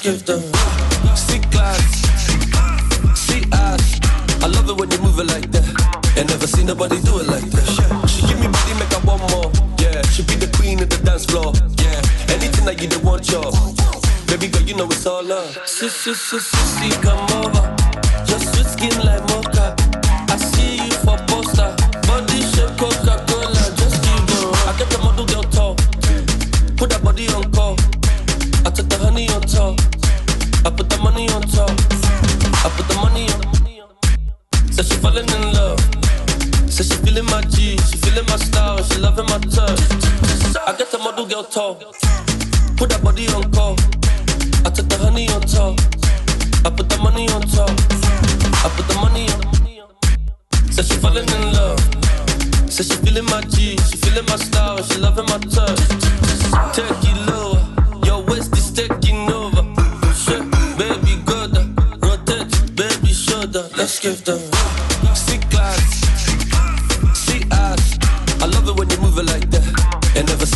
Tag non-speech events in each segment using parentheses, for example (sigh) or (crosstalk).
give the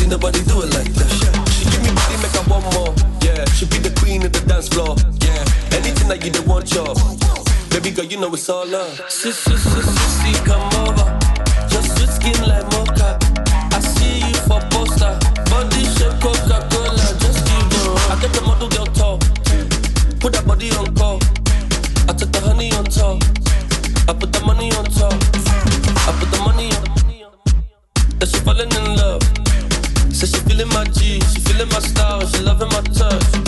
Seen nobody do it like that. She give me body, make I want more. Yeah, she be the queen of the dance floor. Yeah, anything that you don't want, yo. Baby girl, you know it's all love. See, see, come over. Feeling my G, she feeling my style, she loving my touch.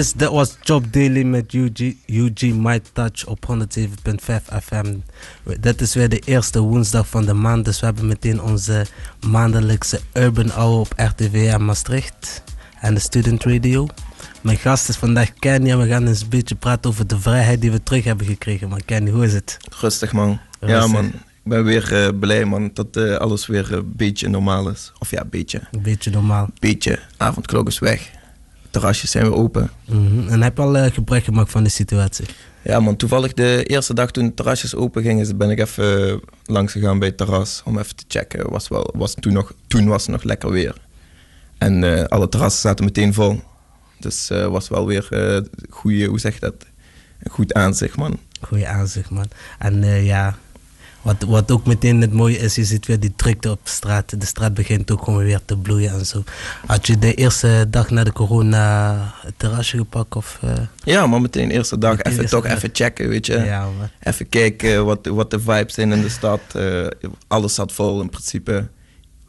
Yes, dat was Job Daily met UG, UG My Touch op 107.5 FM. Dat is weer de eerste woensdag van de maand, dus we hebben meteen onze maandelijkse Urban Hour op RTV aan Maastricht en de Student Radio. Mijn gast is vandaag Kenny en we gaan eens een beetje praten over de vrijheid die we terug hebben gekregen. Maar Kenny, hoe is het? Rustig man. Ja man. Ik ben weer eh, blij man dat eh, alles weer een beetje normaal is. Of ja, beetje. Een beetje normaal. Beetje. Avondklok is weg. Terrasjes zijn weer open. Mhm. En heb je al eh, gebruik gemaakt van de situatie? Ja man, toevallig de eerste dag toen de terrasjes open gingen, ben ik even eh, langs gegaan bij het terras om even te checken. Was wel, was toen, nog, toen was het nog lekker weer. En eh, alle terrassen zaten meteen vol. Dus eh was wel weer eh goede, hoe zeg je dat? Een goed aanzicht man. Goeie aanzicht, man. En ja, wat, wat ook meteen het mooie is, je ziet weer die drukte op straat. De straat begint ook gewoon weer te bloeien en zo. Had je de eerste dag na de corona het terrasje gepakt? Of, eh, Ja, maar meteen de eerste dag Meteen even eerste toch dag. even checken, weet je. ja. Even kijken wat, wat de vibes zijn in de stad. Eh, alles zat vol in principe.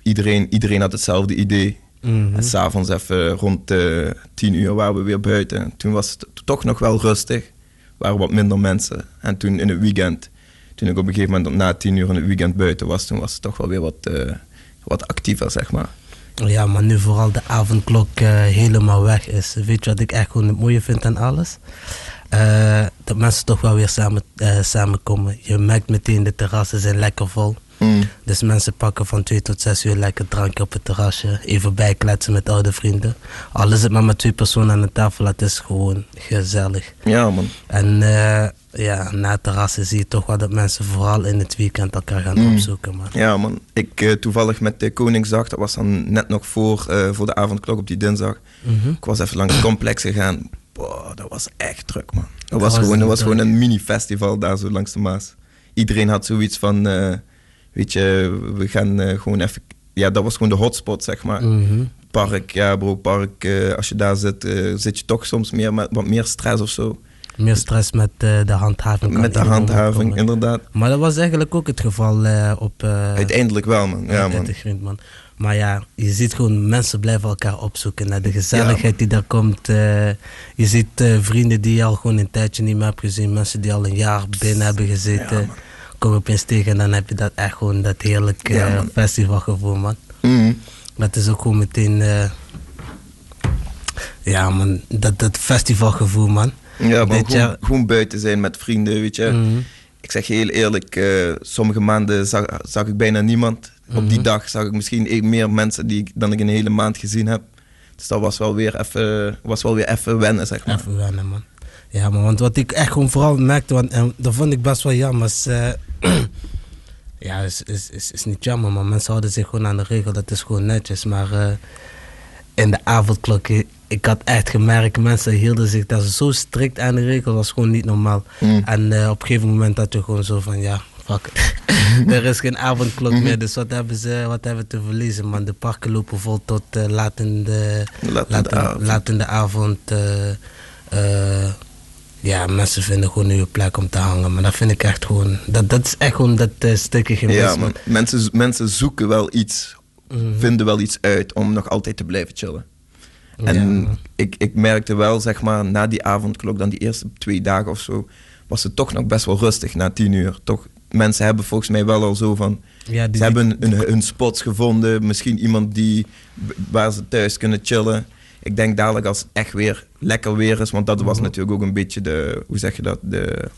Iedereen, iedereen had hetzelfde idee. Mhm. En s'avonds even rond eh tien uur waren we weer buiten. Toen was het toch nog wel rustig. waren wat minder mensen. En toen in het weekend, toen ik op een gegeven moment na tien uur in het weekend buiten was, toen was het toch wel weer wat, eh, wat actiever, zeg maar. Ja, maar nu vooral de avondklok eh, helemaal weg is. Weet je wat ik echt gewoon het mooie vind aan alles? Eh, dat mensen toch wel weer samen, samenkomen. Je merkt meteen de terrassen zijn lekker vol. Mm. Dus mensen pakken van 2 tot 6 uur lekker drankje op het terrasje. Even bijkletsen met oude vrienden. Al is het maar met twee personen aan de tafel, het is gewoon gezellig. Ja, man. En eh, ja, na het terrassen zie je toch wel dat mensen vooral in het weekend elkaar gaan Mm. opzoeken. Man. Ja, man. Ik eh, toevallig met de Koningsdag, dat was dan net nog voor, eh, voor de avondklok op die dinsdag. Mhm. Ik was even langs het complex gegaan. Boah, dat was echt druk, man. Dat, was, was gewoon, dat was gewoon een mini-festival daar zo langs de Maas. Iedereen had zoiets van, eh, weet je, we gaan eh, gewoon even... Ja, dat was gewoon de hotspot, zeg maar. Mhm. Park, ja bro, park. eh, als je daar zit, eh, zit je toch soms meer met wat meer stress of zo. Meer stress met de handhaving. Met de handhaving, inderdaad. Maar dat was eigenlijk ook het geval op... Uiteindelijk wel, man. Ja, man. grind, man. Maar ja, je ziet gewoon mensen blijven elkaar opzoeken. Naar de gezelligheid die daar komt. je ziet vrienden die je al gewoon een tijdje niet meer hebt gezien. Mensen die al een jaar binnen hebben gezeten. Ja. Kom je opeens tegen en dan heb je dat echt gewoon dat heerlijke Ja, man. festivalgevoel, man. Mhm. Maar het is ook gewoon meteen... eh, ja, man. Dat, dat festivalgevoel, man. Ja. Dit Gewoon, gewoon buiten zijn met vrienden, weet je. Mhm. ik zeg je heel eerlijk, eh, sommige maanden zag, zag ik bijna niemand. Op die Mhm. dag zag ik misschien e- meer mensen die, ik- dan ik een hele maand gezien heb. Dus dat was wel weer even, was wel weer even wennen, zeg maar. Even wennen, man. Ja, man, want wat ik echt gewoon vooral merkte, want, en dat vond ik best wel jammer, is, eh, (clears throat) ja, is, is, is, is niet jammer, maar mensen houden zich gewoon aan de regel, dat is gewoon netjes, maar eh, in de avondklok, ik, ik had echt gemerkt, mensen hielden zich daar zo strikt aan de regel, dat was gewoon niet normaal. Mm. En eh, op een gegeven moment had je gewoon zo van, ja, fuck it. (laughs) er is geen avondklok meer, dus wat hebben ze wat hebben te verliezen, man. De parken lopen vol tot eh, laat in de, Laat in de avond. laat in de avond. eh, eh, ja, mensen vinden gewoon nu een plek om te hangen. Maar dat vind ik echt gewoon, dat, dat is echt gewoon dat eh, stukje gemist. Ja, man. Mensen, mensen zoeken wel iets, Mhm. vinden wel iets uit om nog altijd te blijven chillen. En Ja, ik, ik merkte wel, zeg maar, na die avondklok, dan die eerste twee dagen of zo, was het toch nog best wel rustig na tien uur. Toch, mensen hebben volgens mij wel al zo van, ja, die, ze hebben hun, hun spots gevonden, misschien iemand die, waar ze thuis kunnen chillen. Ik denk dadelijk als het echt weer lekker weer is, want dat was Mhm. natuurlijk ook een beetje de, hoe zeg je dat, de,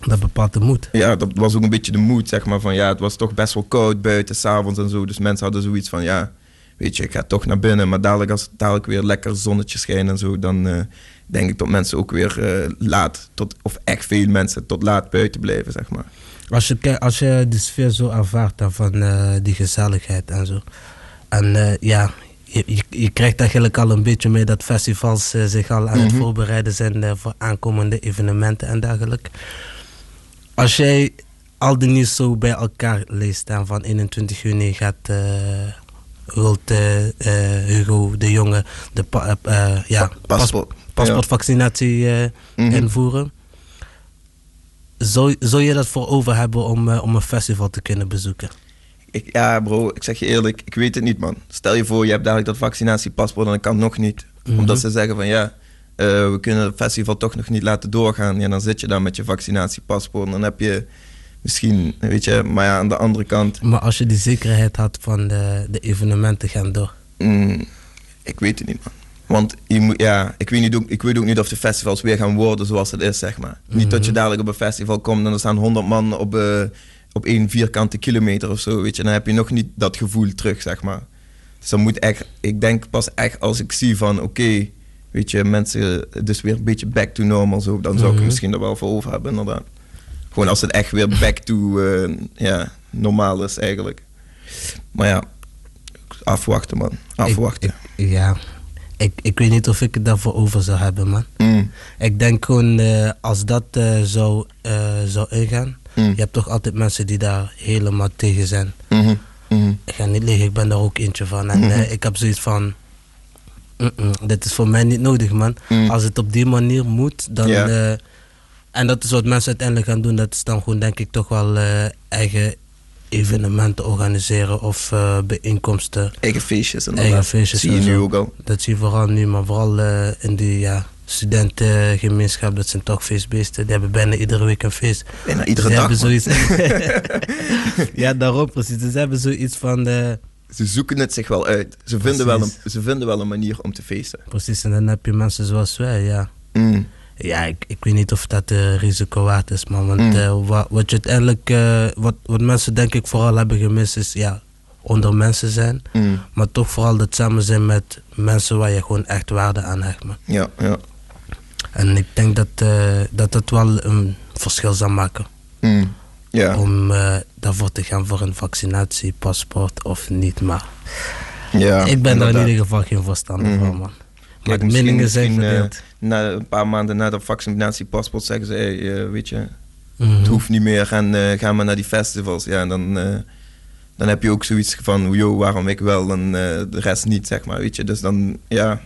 dat bepaalt de moed. ja, dat was ook een beetje de moed, zeg maar, van ja, het was toch best wel koud buiten, s'avonds en zo. Dus mensen hadden zoiets van, ja, weet je, ik ga toch naar binnen. Maar dadelijk als het dadelijk weer lekker zonnetje schijnt en zo, dan eh, denk ik dat mensen ook weer eh, laat, tot, of echt veel mensen tot laat buiten blijven, zeg maar. Als je, als je de sfeer zo ervaart dan van eh, die gezelligheid en zo. En ja, je, je, je krijgt eigenlijk al een beetje mee dat festivals eh, zich al aan het Mhm. voorbereiden zijn eh, voor aankomende evenementen en dergelijke. Als jij al die nieuws zo bij elkaar leest en van 21 juni gaat uh, wilt Hugo de Jonge de pa, ja, Pa paspoort, paspoortvaccinatie mm -hmm. invoeren. Zou, zou je dat voor over hebben om, om een festival te kunnen bezoeken? Ik, ja, bro, ik zeg je eerlijk, ik weet het niet, man. Stel je voor, je hebt dadelijk dat vaccinatiepaspoort en dat kan nog niet. Mm -hmm. Omdat ze zeggen van ja, uh, we kunnen het festival toch nog niet laten doorgaan. Ja, dan zit je daar met je vaccinatiepaspoort en dan heb je misschien, weet je, maar ja, aan de andere kant. Maar als je die zekerheid had van de, de evenementen gaan door? Mm, ik weet het niet, man. Want je moet, ja, ik, weet niet, ook, ik weet ook niet of de festivals weer gaan worden zoals het is, zeg maar. Mm -hmm. Niet dat je dadelijk op een festival komt en er staan 100 man op, uh, op één vierkante kilometer of zo, weet je. Dan heb je nog niet dat gevoel terug, zeg maar. Dus dan moet echt, ik denk pas echt als ik zie van, oké, okay, weet je, mensen, dus weer een beetje back to normal, zo, dan zou ik mm -hmm. er misschien er wel voor over hebben, inderdaad. Gewoon als het echt weer back to, uh, ja, normaal is eigenlijk. Maar ja, afwachten, man. Afwachten. Ik, ik, ja, ik, ik weet niet of ik het daarvoor over zou hebben, man. Mm. Ik denk gewoon, uh, als dat uh, zou, zou ingaan... Mm. Je hebt toch altijd mensen die daar helemaal tegen zijn. Mm -hmm. Mm -hmm. Ik ga niet liggen, ik ben daar ook eentje van. En -hmm. ik heb zoiets van... Dit is voor mij niet nodig, man. Mm. Als het op die manier moet, dan... Yeah. en dat is wat mensen uiteindelijk gaan doen. Dat is dan gewoon, denk ik, toch wel eigen evenementen organiseren of uh, bijeenkomsten. Eigen feestjes en Eigen feestjes. zie je nu ook al. Dat zie je vooral nu, maar vooral uh, in die ja, studentengemeenschap, dat zijn toch feestbeesten. Die hebben bijna iedere week een feest. Bijna iedere Ze dag. Hebben zoiets (laughs) ja, daarom precies. Dus ze hebben zoiets van... De... Ze zoeken het zich wel uit. Ze vinden wel, een, ze vinden wel een manier om te feesten. Precies, en dan heb je mensen zoals wij, ja. Mm. Ja, ik, ik weet niet of dat uh, risico waard is, man. Want mm. uh, wat, wat je uiteindelijk, uh, wat, wat mensen denk ik vooral hebben gemist is, ja, onder mensen zijn. Mm. Maar toch vooral het samen zijn met mensen waar je gewoon echt waarde aan hecht, man. Ja, ja. En ik denk dat dat, dat wel een verschil zal maken. Mm. Ja. Om daarvoor te gaan voor een vaccinatiepaspoort of niet, maar... Ik ben daar in ieder geval geen voorstander Mhm. van, man. Maar de meningen zijn verdeeld. Uh, na een paar maanden na dat vaccinatiepaspoort zeggen ze, hey, weet je, Mhm. mm -hmm. het hoeft niet meer en uh, ga maar naar die festivals. Ja, dan, dan heb je ook zoiets van, yo, waarom ik wel en de rest niet, zeg maar, weet je. Dus dan, ja,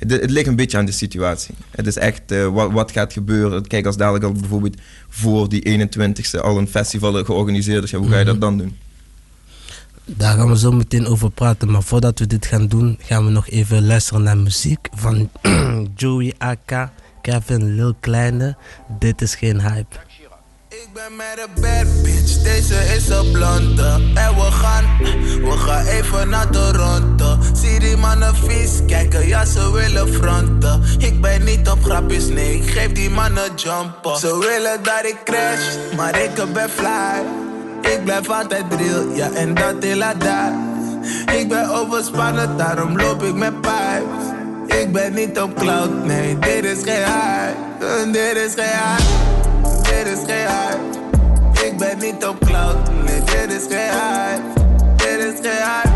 het, het ligt een beetje aan de situatie. Het is echt, wat, wat gaat gebeuren? Kijk, als dadelijk al bijvoorbeeld voor die 21ste al een festival georganiseerd is, ja, hoe ga je dat dan doen? Daar gaan we zo meteen over praten. Maar voordat we dit gaan doen, gaan we nog even luisteren naar muziek van (clears throat) Joey AK, Kevin Lil Kleine. Dit is geen hype. Ik ben met een bad bitch, deze is een blonde. En we gaan, we gaan even naar Toronto. Zie die mannen vies kijken, ja ze willen fronten. Ik ben niet op grapjes, nee, geef die mannen jumpen. Ze willen dat ik crash, maar ik ben fly. Ik blijf altijd real, ja en dat il a daar. Ik ben overspannen, daarom loop ik met pipes. Ik ben niet op cloud, nee, dit is geen high. Dit is geen high dit is geen hype. Ik ben niet op cloud, dit is geen hype. Dit is geen hype,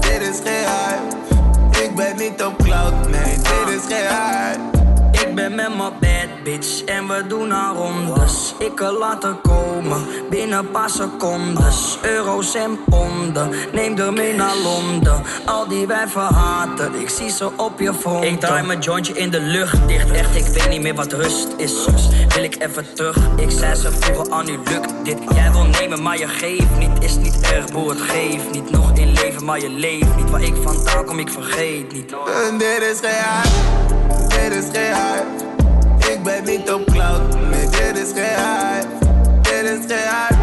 dit is geen hype. Ik ben niet op cloud, nee, dit is geen hype. Ik ben met mijn bad bitch en we doen haar rondes. Ik kan laten komen binnen een paar secondes. Euro's en ponden, neem er mee naar Londen. Al die wijven haten, ik zie ze op je foto. Ik draai mijn jointje in de lucht dicht, echt, ik weet niet meer wat rust is. Soms wil ik even terug, ik zei ze vroeger aan nu lukt dit. Jij wil nemen, maar je geeft niet, is niet erg, boer, het geeft niet. Nog in leven, maar je leeft niet. Waar ik vandaan kom, ik vergeet niet. En dit is geen dit is geen. Ik ben niet op cloud, nee, dit is geen hype. Dit is geen hype,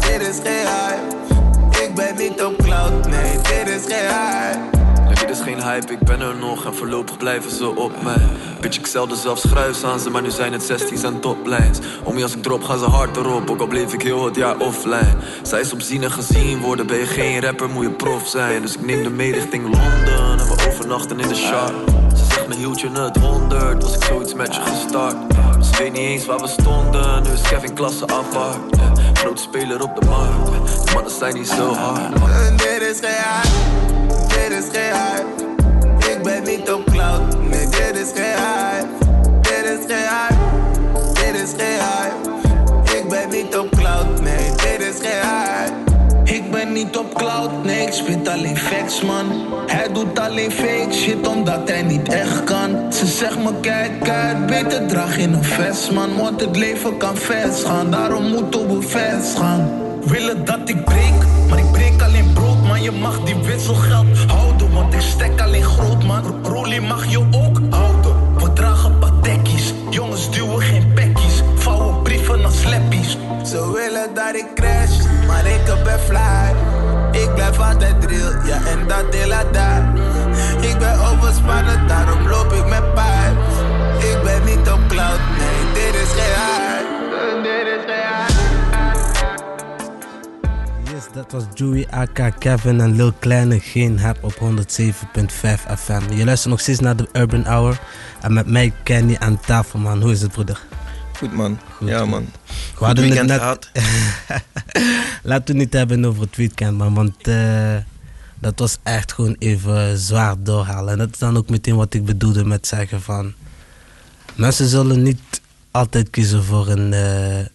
dit is geen hype. Ik ben niet op cloud, nee, dit is geen hype. Dit is geen hype, ik ben er nog en voorlopig blijven ze op mij. Bitch, ik stelde zelfs gruis aan ze, maar nu zijn het 16 en toplijns. Omie, als ik drop, gaan ze hard erop, ook al bleef ik heel het jaar offline. Zij is op zien en gezien worden, ben je geen rapper, moet je prof zijn. Dus ik neem de richting Londen en we overnachten in de chart. Me, hield je het 100, was ik zoiets met je gestart. Ze weet niet eens waar we stonden, nu is Kevin klasse apart. Yeah, grote speler op de markt, de mannen zijn niet zo hard. En dit is geen dit is geen. Niet op cloud, nee, ik spit alleen facts, man. Hij doet alleen fake shit omdat hij niet echt kan. Ze zegt me, kijk uit, beter draag in een vest, man. Want het leven kan vers gaan, daarom moeten we vers gaan. Willen dat ik breek, maar ik breek alleen brood, man. Je mag die wisselgeld houden, want ik stek alleen groot, man. Dat was Joey AK Kevin en Lil Kleine Geen Heb op 107.5 FM. Je luistert nog steeds naar de Urban Hour. En met mij Kenny aan tafel, man. Hoe is het, broeder? Goed man, Goed, ja goed. man. We hadden het weekend net- gehad. (laughs) Laten we het niet hebben over het weekend, man. Want eh, dat was echt gewoon even zwaar doorhalen. En dat is dan ook meteen wat ik bedoelde met zeggen van... Mensen zullen niet altijd kiezen voor een... eh, eh,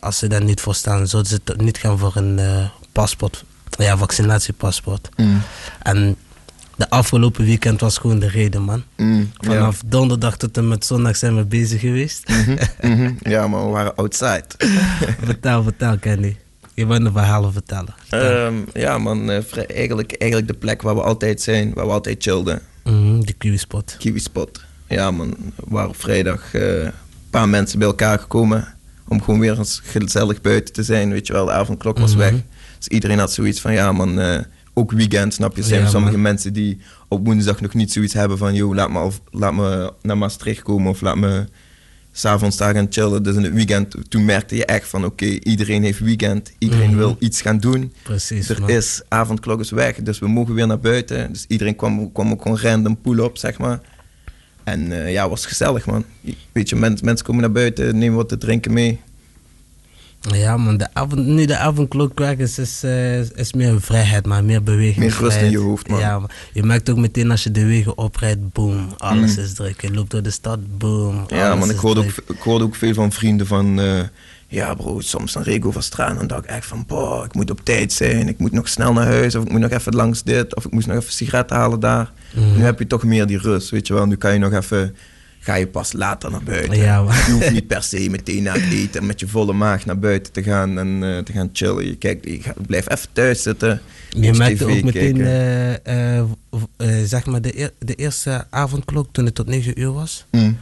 als ze daar niet voor staan, zullen ze niet gaan voor een paspoort. Ja, vaccinatiepaspoort. Mm, En de afgelopen weekend was gewoon de reden, man. mm, ja. Vanaf donderdag tot en met zondag zijn we bezig geweest. Mhm, ja man, we waren outside. (laughs) vertel, vertel, Kenny. Je bent een verhalen vertellen. Vertel. Ehm, ja man, eh, eigenlijk, eigenlijk de plek waar we altijd zijn, waar we altijd chillden. Mhm, de kiwi-spot. Kiwi Spot. Ja man, we waren vrijdag eh, een paar mensen bij elkaar gekomen. Om gewoon weer eens gezellig buiten te zijn. Weet je wel, de avondklok was Mhm. weg. Dus iedereen had zoiets van, ja man, eh, ook weekend, snap je? Er zijn Ja, sommige man. mensen die op woensdag nog niet zoiets hebben van... joh, laat me, al, laat me naar Maastricht komen of laat me s'avonds daar gaan chillen. Dus in het weekend, toen merkte je echt van... oké, iedereen heeft weekend, iedereen Mhm. wil iets gaan doen. Precies, Er man. is, avondklok is weg, dus we mogen weer naar buiten. Dus iedereen kwam, kwam ook gewoon random pull-up, zeg maar. En eh, ja, het was gezellig, man. Weet je, mens- mensen komen naar buiten, nemen wat te drinken mee. Ja, man. De avond, nu de avondklok weg is, is, eh, is meer vrijheid, maar meer beweging. Meer rust in je hoofd, man. Ja, man. Je merkt ook meteen als je de wegen oprijdt, boom, alles Mm. is druk. Je loopt door de stad, boom. Ja, man, ik hoorde, ook, ik hoorde ook veel van vrienden van... eh, ja, bro, soms dan reed ik over straat en dacht ik echt van... Boah, ik moet op tijd zijn, ik moet nog snel naar huis... of ik moet nog even langs dit, of ik moest nog even sigaretten halen daar. Mhm. Nu heb je toch meer die rust, weet je wel. Nu kan je nog even... Ga je pas later naar buiten. Ja. Je hoeft niet per se meteen na het eten met je volle maag naar buiten te gaan en eh, te gaan chillen. Je, kijkt, je gaat- blijft even thuis zitten. Je merkte ook meteen, eh, eh, zeg maar, de, de eerste avondklok toen het tot 9 uur was. Mm.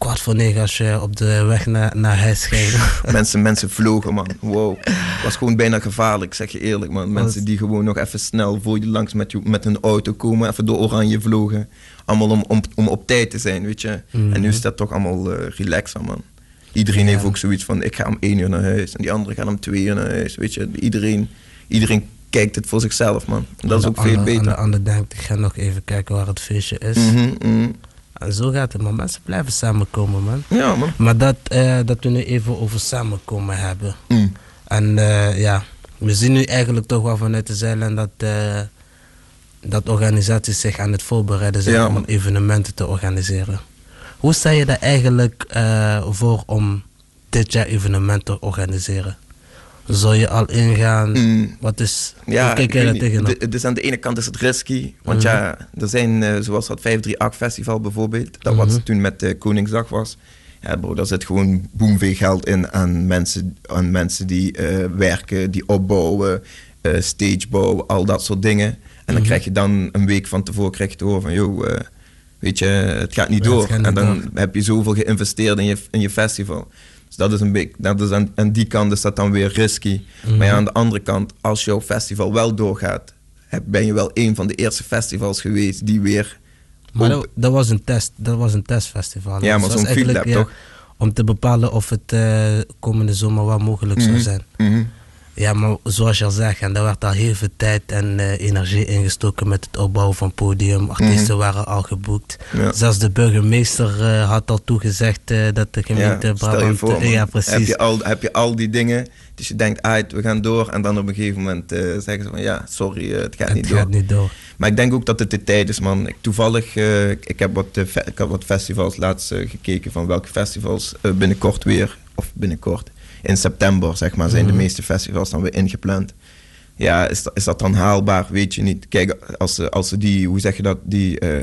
Kwart voor negen als je op de weg naar, naar huis ging. (laughs) mensen, mensen vlogen, man. Wow. Het was gewoon bijna gevaarlijk, zeg je eerlijk, man. Mensen die gewoon nog even snel voor je langs met, je, met hun auto komen, even door oranje vlogen. Allemaal om, om, om op tijd te zijn, weet je. En nu is dat toch allemaal eh relaxer, man. Iedereen heeft ook zoiets van, ik ga om één uur naar huis. En die andere gaat om twee uur naar huis, weet je. Iedereen, iedereen kijkt het voor zichzelf, man. En dat is ook veel En de beter. ander denkt, ik ga nog even kijken waar het feestje is. Mhm, mhm. En zo gaat het, maar mensen blijven samenkomen, man. Ja, man. Maar dat, eh, dat we nu even over samenkomen hebben. Mm. En eh, ja, we zien nu eigenlijk toch wel vanuit de zijlijn dat, eh, dat organisaties zich aan het voorbereiden zijn Ja, om evenementen te organiseren. Hoe sta je daar eigenlijk voor om dit jaar evenementen te organiseren? Zal je al ingaan? Mm. Wat is, Ja, kijk je daar? De- dus aan de ene kant is het risky. Want Mhm. ja, er zijn, eh, zoals dat 538 Festival bijvoorbeeld, dat wat Mhm. toen met de Koningsdag was. Ja, bro, daar zit gewoon boemveel geld in aan mensen, aan mensen die eh, werken, die opbouwen, eh stage bouwen, al dat soort dingen. En dan Mhm. krijg je dan een week van tevoren krijg je te horen van, joh, eh, weet je, het gaat niet Ja, door. gaat niet en dan door. heb je zoveel geïnvesteerd in je, in je festival. Dus dat is een beetje, dat is aan, aan die kant is dat dan weer risky. Maar ja, Mhm. aan de andere kant, als jouw festival wel doorgaat, heb, ben je wel een van de eerste festivals geweest die weer. Maar dat, was een test, dat was een testfestival. Ja, Dus maar zo'n feedlab, toch? Om te bepalen of het eh, komende zomer wel mogelijk zou Mhm. zijn. Mhm. Ja, maar zoals je al zegt, en daar werd al heel veel tijd en eh, energie ingestoken met het opbouwen van podium. Artiesten waren al geboekt. Mhm. Ja. Zelfs de burgemeester eh, had al toegezegd eh, dat de gemeente Ja, Brabant... voor, ja, Heb precies. je, al, heb je al die dingen, dus je denkt, ah, we gaan door. En dan op een gegeven moment zeggen ze van, ja, sorry, het gaat het niet gaat door. niet door. Maar ik denk ook dat het de tijd is, man. Ik, toevallig, ik, heb wat, ik heb wat festivals laatst gekeken van welke festivals binnenkort weer, of binnenkort, in september zeg maar, zijn Mhm. de meeste festivals dan weer ingepland. Ja, is dat, is dat dan haalbaar? Weet je niet. Kijk, als ze, als ze die, hoe zeg je dat, die eh,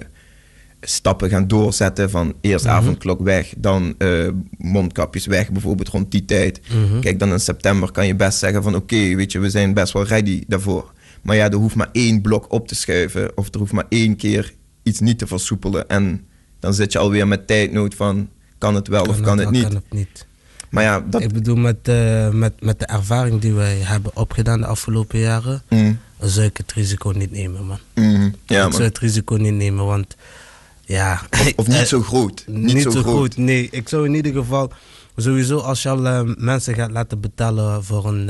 stappen gaan doorzetten van eerst Mhm. avondklok weg, dan eh, mondkapjes weg, bijvoorbeeld rond die tijd. Mhm. Kijk, dan in september kan je best zeggen van oké, weet je, we zijn best wel ready daarvoor. Maar ja, er hoeft maar één blok op te schuiven of er hoeft maar één keer iets niet te versoepelen. En dan zit je alweer met tijdnood van kan het wel of kan het wel, niet. Kan het niet. Maar ja, dat... Ik bedoel, met, eh, met, met de ervaring die wij hebben opgedaan de afgelopen jaren, Mm, zou ik het risico niet nemen, man. mhm, ja, ik zou het risico niet nemen, want ja... Of niet eh, zo groot. Niet, Niet, zo, zo, groot. nee. Ik zou in ieder geval, sowieso als je al eh, mensen gaat laten betalen voor een,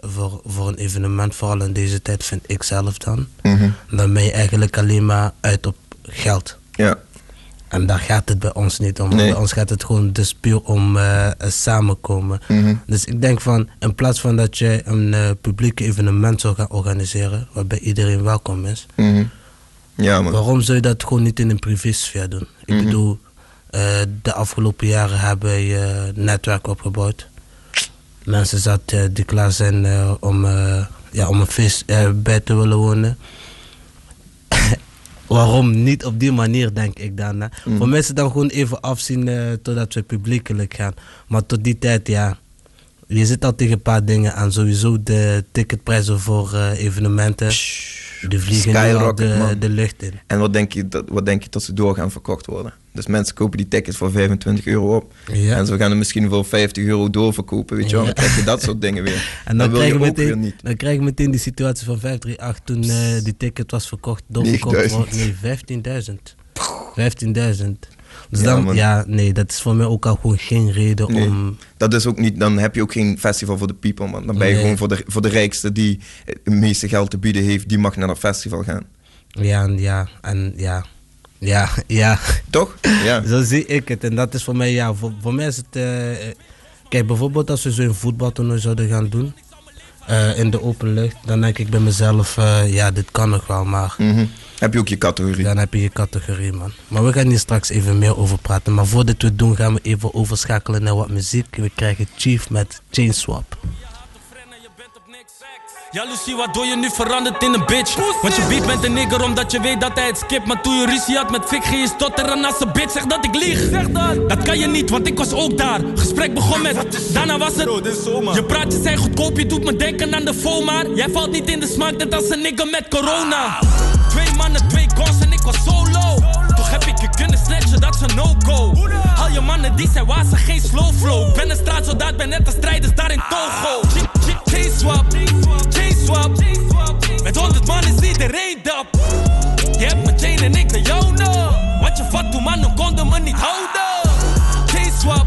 voor, voor een evenement, vooral in deze tijd vind ik zelf dan, Mhm, dan ben je eigenlijk alleen maar uit op geld. Ja, En daar gaat het bij ons niet om. Nee. Bij ons gaat het gewoon dus puur om eh, een samenkomen. mhm, Dus ik denk van, in plaats van dat je een eh publiek evenement zou gaan organiseren, waarbij iedereen welkom is, mhm. ja man. waarom zou je dat gewoon niet in een privésfeer doen? Ik Mhm. bedoel, eh, de afgelopen jaren hebben je netwerk opgebouwd. Mensen zat, eh, die klaar zijn om, ja, om een feest bij te willen wonen. Waarom niet op die manier, denk ik dan. Hè? Mhm. Voor mensen dan gewoon even afzien eh, totdat we publiekelijk gaan. Maar tot die tijd, ja. Je zit al tegen een paar dingen aan. Sowieso de ticketprijzen voor eh, evenementen. Die vliegen de, de lucht in. En wat denk, je dat, wat denk je dat ze doorgaan verkocht worden? Dus mensen kopen die tickets voor 25 euro op. Ja. En ze gaan er misschien voor 50 euro doorverkopen, weet je wel. Dan krijg je dat soort dingen weer. (laughs) En dan, krijg je ook weer meteen, niet. dan krijg je meteen die situatie van 538 toen eh, die ticket was verkocht, doorverkocht 9000. wordt. Nee, 15.000. 15.000. Dus Ja, dan, man. ja, nee, dat is voor mij ook al gewoon geen reden Nee. om... Dat is ook niet, dan heb je ook geen festival voor de people, man. Dan ben je Nee. gewoon voor de, voor de rijkste die het meeste geld te bieden heeft, die mag naar dat festival gaan. Ja, en ja, en ja, ja, ja. Toch? Ja. Zo zie ik het. En dat is voor mij, ja, voor, voor mij is het... eh, kijk, bijvoorbeeld als we zo'n voetbaltoernooi zouden gaan doen, eh, in de open lucht, dan denk ik bij mezelf, eh, ja, dit kan nog wel, maar... Mhm. Heb je ook je categorie? Dan heb je je categorie, man. Maar we gaan hier straks even meer over praten. Maar voordat we het doen, gaan we even overschakelen naar wat muziek. We krijgen Chief met Chain Swap. Jaloezie, waardoor je nu verandert in een bitch. Want je beat met een nigger omdat je weet dat hij het skipt. Maar toen je ruzie had met Fik, ging je stotteren als een bitch. Zeg dat ik lieg. Zeg dat. Dat kan je niet, want ik was ook daar. Gesprek begon met. Daarna was het. Je praatjes zijn goedkoop, je doet me denken aan de FOMA. Jij valt niet in de smaak, net als een nigger met corona. Twee mannen, twee guns en ik was solo. Toch heb ik je kunnen snatchen, dat is een no-go. Al je mannen die zijn ze geen slow flow. Ben een straatsoldaat, ben net als strijders daar in Togo. J-swap, J-swap. Met 100 man is iedereen dap. Je hebt mijn chain en ik de jouwe. Wat je vat toen mannen konden me niet houden. J-swap,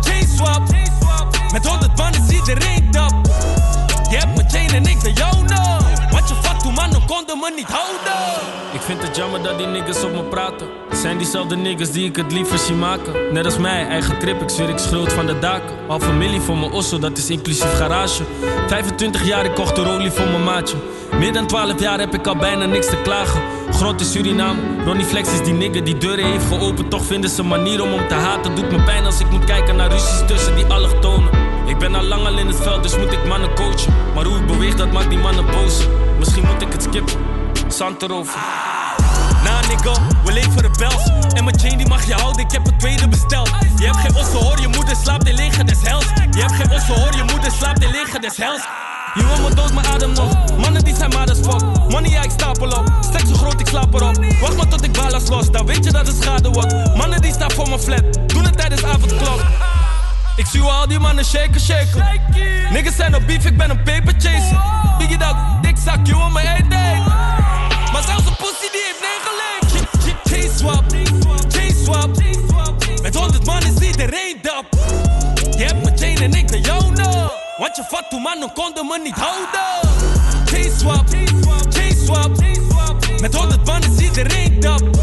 J-swap. Met 100 man is iedereen dap. Je hebt mijn chain en ik de jouwe. Konden me niet houden. Ik vind het jammer dat die niggas op me praten. Het zijn diezelfde niggas die ik het liever zie maken. Net als mij, eigen trip, ik zweer ik schroot van de daken. Al familie voor mijn osso, dat is inclusief garage. 25 jaar, ik kocht een rolie voor mijn maatje. Meer dan 12 jaar heb ik al bijna niks te klagen. Grot in Suriname, Ronnie Flex is die nigger die deuren heeft geopend. Toch vinden ze een manier om hem te haten. Doet me pijn als ik moet kijken naar ruzies tussen die allochtonen. Ik ben al lang al in het veld, dus moet ik mannen coachen. Maar hoe ik beweeg, dat maakt die mannen boos. Misschien moet ik het skippen, zand erover. Nah nigga, we leven rebels En mijn chain die mag je houden, ik heb een tweede besteld. Je hebt geen ossen hoor, je moeder slaapt in leger des hels Je hebt geen ossen hoor, je moeder slaapt in leger des hels Je wil me dood, mijn adem nog Mannen die zijn maar as fuck Money ja, ik stapel op. Stek zo groot, ik slaap erop Wacht maar tot ik balas los, dan weet je dat het schade wordt. Mannen die staan voor mijn flat. Doen het tijdens avondklok ik zie al die mannen shaken, shaken. Niggas zijn op beef, ik ben een paper chaser. Biggie dat, dik zak, je wil me eten. Maar zelfs een pussy die heeft negen leeg. J-swap, J-swap. Met 100 man is iedereen dap. Je hebt mijn chain en ik de jouwe. Want je vat toen mannen konden me niet houden. J-swap, J-swap. Met 100 man is iedereen dap.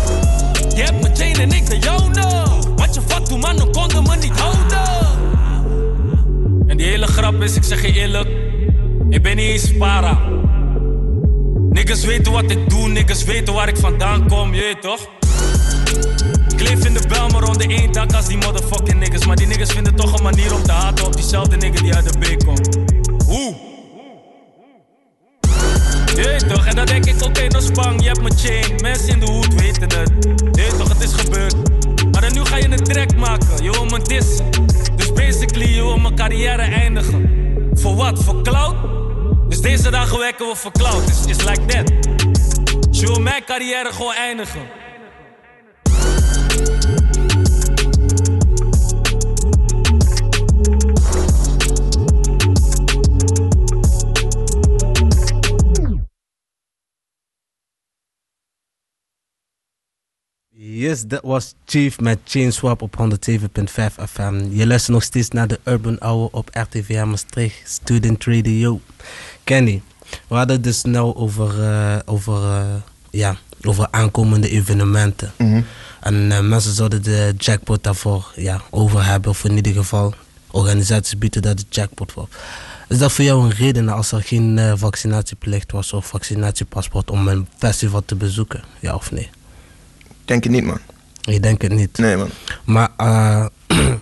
Is, ik zeg je eerlijk, ik ben niet eens para. Niggas weten wat ik doe, niggas weten waar ik vandaan kom, je toch? Ik leef in de bel, maar onder één dak als die motherfucking niggas. Maar die niggas vinden toch een manier om te haten op diezelfde nigger die uit de B komt. Hoe? Je weet toch? En dan denk ik, oké, dan spang, je hebt mijn chain. Mensen in de hoed weten het. Weet toch, het is gebeurd. Maar dan nu ga je een track maken, je wil me dissen. Basically, wil mijn carrière eindigen. Voor wat? Voor cloud? Dus deze dagen werken we voor cloud. It's, it's like that. Je wil mijn carrière gewoon eindigen. Yes, dat was Chief met Chainswap op 107.5 FM. Je luistert nog steeds naar de Urban Hour op RTV Maastricht, Student Radio. Kenny, we hadden het dus nou over, eh, over, eh, ja, over aankomende evenementen. En eh, mensen zouden de jackpot daarvoor ja, over hebben, of in ieder geval organisaties bieden daar de jackpot voor. Is dat voor jou een reden als er geen vaccinatieplicht was of vaccinatiepaspoort om een festival te bezoeken? Ja of nee? Denk je niet, man. Je denkt het niet. Nee, man. Maar eh, (clears throat)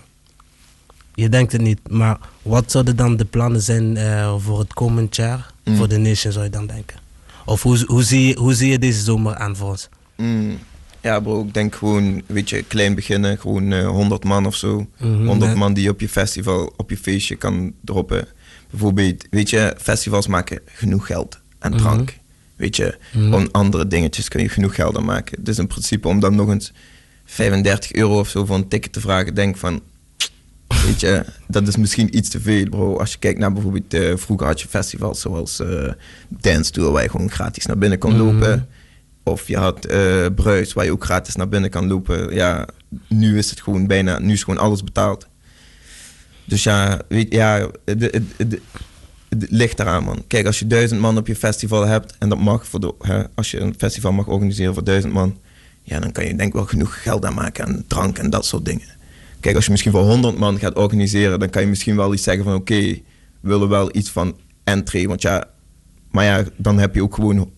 je denkt het niet. Maar wat zouden dan de plannen zijn eh, voor het komend jaar? Mm. Voor de nation zou je dan denken? Of hoe, hoe, zie, je, hoe zie je deze zomer aan voor ons? Mm, ja, bro, ik denk gewoon, weet je, klein beginnen. Gewoon eh 100 man of zo. Mhm, 100 ja. man die je op je festival, op je feestje kan droppen. Bijvoorbeeld, weet je, festivals maken genoeg geld aan Mhm. drank. Weet je, om andere dingetjes kun je genoeg geld aan maken. Dus in principe, om dan nog eens 35 euro of zo voor een ticket te vragen, denk van. Weet je, dat is misschien iets te veel, bro. Als je kijkt naar bijvoorbeeld, eh, vroeger had je festivals zoals eh Dance Tour, waar je gewoon gratis naar binnen kon Mhm. lopen. Of je had eh Bruis, waar je ook gratis naar binnen kan lopen. Ja, nu is het gewoon bijna, nu is gewoon alles betaald. Dus ja, weet, ja het, het ligt eraan, man. Kijk, als je duizend man op je festival hebt, en dat mag, voor de, hè, als je een festival mag organiseren voor duizend man, ja, dan kan je denk ik wel genoeg geld aan maken aan drank en dat soort dingen. Kijk, als je misschien voor 100 man gaat organiseren, dan kan je misschien wel iets zeggen van oké, we willen wel iets van entree. Want ja, maar ja, dan heb je ook gewoon,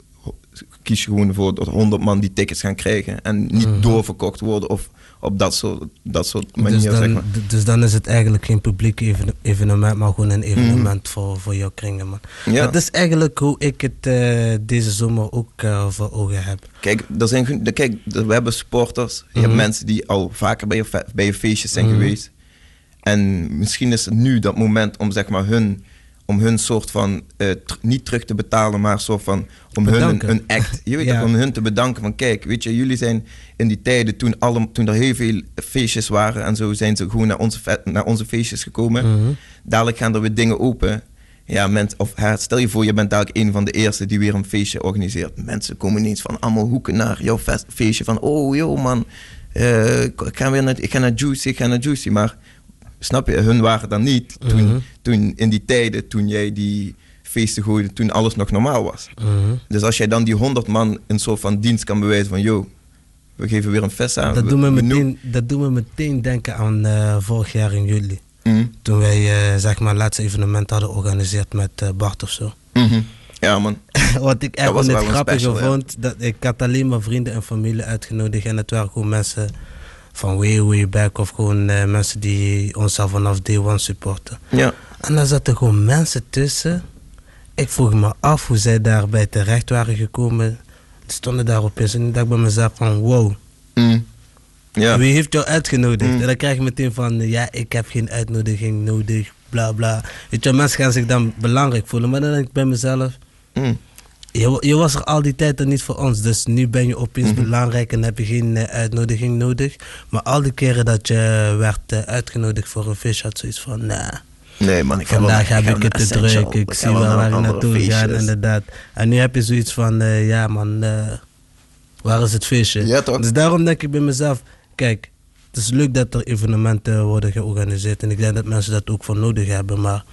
kies je gewoon voor dat 100 man die tickets gaan krijgen en niet Mhm. doorverkocht worden of op dat soort, dat soort Dus dan, zeg maar. dus dan is het eigenlijk geen publiek even- evenement, maar gewoon een evenement voor, voor jouw kringen, man. Mhm. Ja. Dat is eigenlijk hoe ik het eh, deze zomer ook eh, voor ogen heb. Kijk, er zijn, kijk, we hebben supporters. Je hebt Mhm. mensen die al vaker bij je, bij je feestjes zijn Mhm. geweest. En misschien is het nu dat moment om zeg maar, hun om hun soort van, eh, niet terug te betalen, maar soort van, om hun Bedanken. een, een act, je weet (laughs) Ja. toch, om hun te bedanken van kijk, weet je, jullie zijn in die tijden toen, alle, toen er heel veel feestjes waren en zo zijn ze gewoon naar onze, naar onze feestjes gekomen. Mhm. Dadelijk gaan er weer dingen open. Ja, of stel je voor, je bent dadelijk een van de eerste die weer een feestje organiseert. Mensen komen ineens van allemaal hoeken naar jouw feestje. Van, oh joh man, eh, ik, ga weer naar, ik ga naar Juicy, ik ga naar Juicy. Maar snap je, hun waren dan niet toen, Mhm. toen in die tijden, toen jij die feesten gooide, toen alles nog normaal was. Mhm. Dus als jij dan die 100 man een soort van dienst kan bewijzen van, yo, we geven weer een fest aan. Dat we- doet me meteen, dat doet me meteen denken aan eh, vorig jaar in juli. Mhm. Toen wij eh, zeg maar het laatste evenement hadden georganiseerd met eh, Bart of zo. Ja man, (laughs) Wat ik echt het grappige special, ja. vond, dat ik had alleen maar vrienden en familie uitgenodigd. En het waren gewoon mensen van way, way back. Of gewoon eh, mensen die ons al vanaf day one supporten. ja. En dan zaten gewoon mensen tussen. Ik vroeg me af hoe zij daarbij terecht waren gekomen. Die stonden daar opeens en ik dacht bij mezelf van wow. Mhm. Ja. Wie heeft jou uitgenodigd? Mm. En dan krijg je meteen van, ja, ik heb geen uitnodiging nodig, bla bla. Weet je, mensen gaan zich dan belangrijk voelen. Maar dan denk ik bij mezelf, Mhm. Je, je was er al die tijd er niet voor ons. Dus nu ben je opeens Mhm. belangrijk en heb je geen eh, uitnodiging nodig. Maar al die keren dat je werd eh, uitgenodigd voor een vis, had zoiets van, nah. Nee man, ik Vandaag heb ik het te druk. Ik zie wel waar ik naartoe ga, inderdaad. En nu heb je zoiets van, eh, ja man, waar is het feestje? Ja, toch? Dus daarom denk ik bij mezelf, kijk, het is leuk dat er evenementen worden georganiseerd. En ik denk dat mensen dat ook voor nodig hebben, maar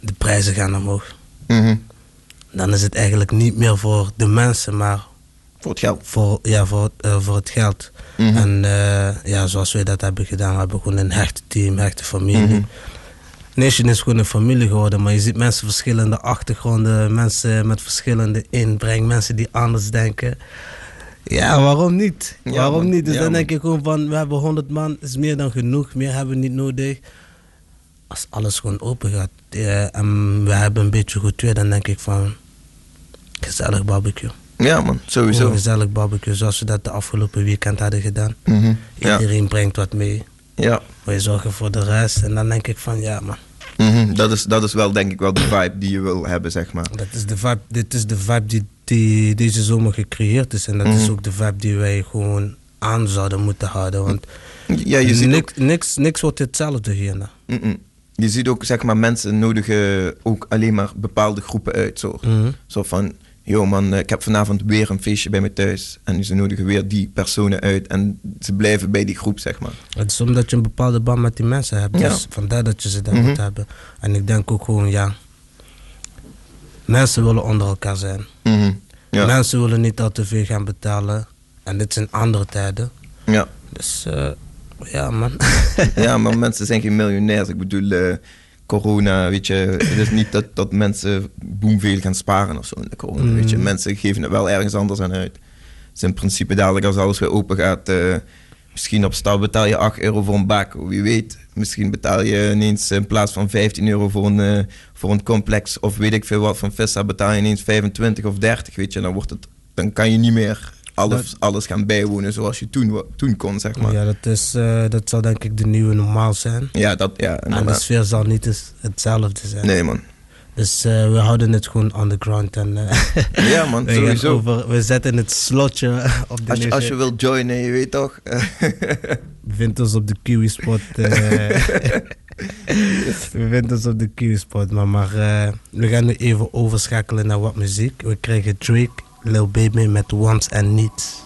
de prijzen gaan omhoog. Mhm. Dan is het eigenlijk niet meer voor de mensen, maar Voor het geld. voor, ja, voor, eh, voor het geld. Mhm. En eh, ja, zoals wij dat hebben gedaan, we hebben gewoon een hechte team, hechte familie. Mhm. Nation is gewoon een familie geworden, maar je ziet mensen verschillende achtergronden, mensen met verschillende inbreng, mensen die anders denken. Ja, waarom niet? Ja, waarom man. niet? Dus Ja, dan man. denk ik gewoon van, we hebben 100 man, is meer dan genoeg, meer hebben we niet nodig. Als alles gewoon open gaat eh, en we hebben een beetje goed weer, dan denk ik van, gezellig barbecue. Ja man, Gewoon sowieso. gezellig barbecue, zoals we dat de afgelopen weekend hadden gedaan. Mhm. Iedereen brengt wat mee. ja. Wij zorgen voor de rest. En dan denk ik van ja man, Mhm. dat, is, dat is wel denk ik wel de vibe die je wil hebben, zeg maar. dat is de vibe, dit is de vibe die, die deze zomer gecreëerd is. En dat is Mhm. ook de vibe die wij gewoon aan zouden moeten houden. Want Ja, je ziet ook, niks, niks, niks wordt hetzelfde hierna. Mhm. je ziet ook, zeg maar, mensen nodigen ook alleen maar bepaalde groepen uit. Zo, zo van, yo man, eh, ik heb vanavond weer een feestje bij me thuis. En ze nodigen weer die personen uit. En ze blijven bij die groep, zeg maar. Het is omdat je een bepaalde band met die mensen hebt. Ja. Dus vandaar dat je ze daar Mhm. moet hebben. En ik denk ook gewoon ja, mensen willen onder elkaar zijn. Mhm. Ja. Mensen willen niet al te veel gaan betalen. En dit zijn andere tijden. ja. Dus eh, ja man. ja, (laughs) maar mensen zijn geen miljonairs. Ik bedoel, eh, corona, weet je. Het is niet dat, dat mensen boemveel gaan sparen of zo in de corona, weet je. Mm. Mensen geven het wel ergens anders aan uit. Dus in principe dadelijk als alles weer open gaat... eh, misschien op stap betaal je 8 euro voor een bak. Wie weet, misschien betaal je ineens in plaats van 15 euro voor een, eh, voor een complex... of weet ik veel wat van Vista, betaal je ineens 25 of 30, weet je. Dan, wordt het, dan kan je niet meer alles, alles gaan bijwonen zoals je toen, toen kon, zeg maar. Ja, dat, is, eh, dat zal denk ik de nieuwe normaal zijn. Ja, dat, ja, En de sfeer zal niet eens hetzelfde zijn. Nee, man. Dus eh, we houden het gewoon underground. En, eh, (laughs) Ja, man, (laughs) we, sowieso. over, we zetten het slotje (laughs) op de Als je, als je wilt joinen, je weet toch. Vindt ons op de Kiwi Spot. eh, we vinden ons op de Kiwi Spot. Maar, maar we gaan nu even overschakelen naar wat muziek. We krijgen Drake, Lil Baby met Wants and Needs.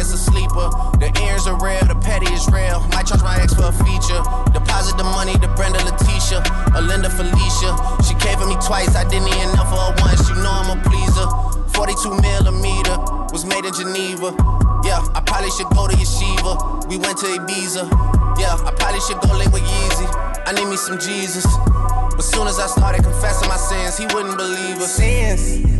It's a sleeper. The ears are real, the petty is real. Might charge my ex for a feature. Deposit the money to Brenda Letitia or Linda Felicia. She came for me twice, I didn't even know for her once. You know I'm a pleaser. 42 millimeter was made in Geneva. Yeah, I probably should go to Yeshiva. We went to Ibiza. Yeah, I probably should go link with Yeezy. I need me some Jesus. But soon as I started confessing my sins, he wouldn't believe us. Sins.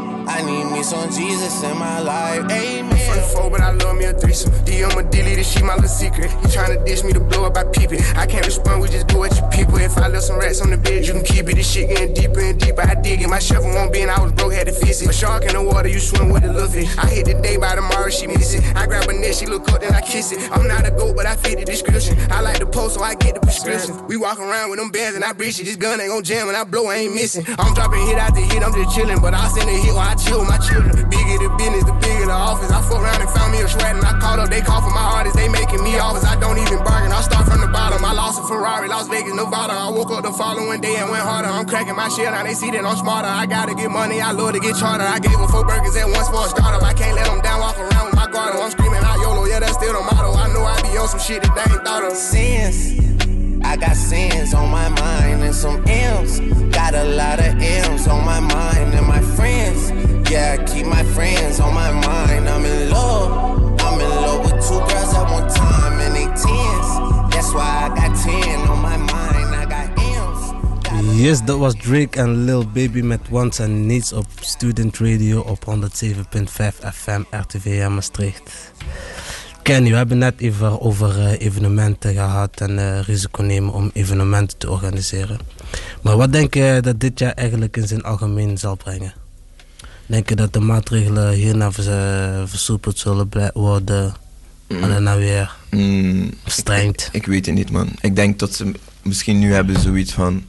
I need me some Jesus in my life. Amen. The four, but I love me a threesome. DM a delete this shit, my little secret. You tryna dish me to blow up, I peep it. I can't respond, we just do what you people. If I left some rats on the bed, you can keep it. This shit getting deeper and deeper. I dig it. My shovel won't be, and I was broke, had to fix it. A shark in the water, you swim with the little. I hit the day by tomorrow, she miss it. I grab a net, she look up, then I kiss it. I'm not a goat, but I fit the description. I like the post, so I get the prescription. We walk around with them bands and I breach it. This gun ain't gon' jam and I blow, I ain't missing. I'm dropping hit after hit, I'm just chillin', but I send a hit while I chill my children. The bigger the business, the bigger the office. I fuck around and found me a shred and I called up. They call for my artists, they making me offers. I don't even bargain. I start from the bottom. I lost a Ferrari, Las Vegas, Nevada. I woke up the following day and went harder. I'm cracking my shit now. They see that I'm smarter. I gotta get money. I love to get charter. I gave them four burgers at once for a startup. I can't let them down. Walk around with my guard. I'm screaming out YOLO. Yeah, that's still the motto. I know I be on some shit that they ain't thought of. Sins. I got sins on my mind and some M's. Got a lot of M's on my mind and my friends. Yeah, I keep my friends on my mind. I'm in love. I'm in love with two girls at one time and they tens. That's why I got 10 on my mind. I got M's. Yes, that was Drake and Lil Baby met Wants and Needs op Student Radio op 107.5 FM RTVM Maastricht. Kenny, we hebben net even over eh, evenementen gehad en eh, risico nemen om evenementen te organiseren. Maar wat denk je dat dit jaar eigenlijk in zijn algemeen zal brengen? Denk je dat de maatregelen hierna eh, versoepeld zullen worden? En daarna weer Mm, verstrengd? ik weet het niet, man. Ik denk dat ze misschien nu hebben zoiets van...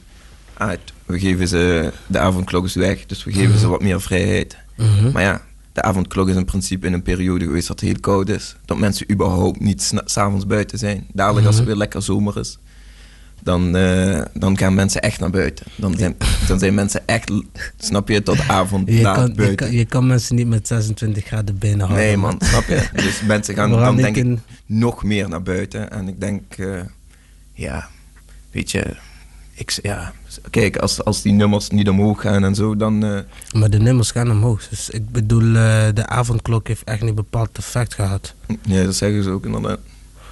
Ah, we geven ze... De avondklok is weg, dus we geven ze wat meer vrijheid. Mhm. Maar ja, de avondklok is in principe in een periode geweest dat het heel koud is. Dat mensen überhaupt niet s'avonds buiten zijn. Dadelijk als het weer lekker zomer is, dan, eh, dan gaan mensen echt naar buiten. Dan zijn, dan zijn mensen echt, snap je, tot avond Je laat kan, je, buiten. kan, je kan mensen niet met 26 graden binnen houden. nee man, snap je? (laughs) Dus mensen gaan dan denk ik in- nog meer naar buiten. En ik denk, eh, ja, weet je... Ik, ja, kijk, als, als die nummers niet omhoog gaan en zo, dan... eh, Maar de nummers gaan omhoog. Dus ik bedoel, eh, de avondklok heeft echt niet bepaald effect gehad. ja, dat zeggen ze ook inderdaad.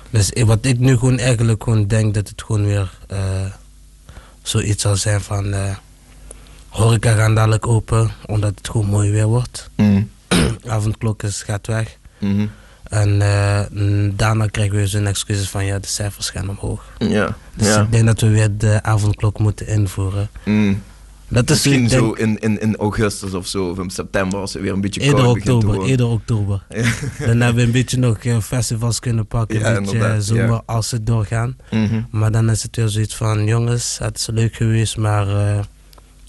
Dus wat ik nu gewoon eigenlijk gewoon denk dat het gewoon weer eh, zoiets zal zijn van horeca gaan dadelijk open, omdat het gewoon mooi weer wordt. Mm. (clears throat) Avondklok is, gaat weg. Mhm. En eh, mm, daarna krijgen we zo'n excuses van ja, de cijfers gaan omhoog. Ja, Dus ja. ik denk dat we weer de avondklok moeten invoeren. Mm. Dat is Misschien denk, zo in, in, in augustus of zo, of in september, als het weer een beetje Eerder koud te oktober, eerder oktober. (laughs) Dan hebben we een beetje nog eh, festivals kunnen pakken, Ja, een beetje eh, zomer ja. als ze doorgaan. Mhm. Maar dan is het weer zoiets van, jongens, het is leuk geweest, maar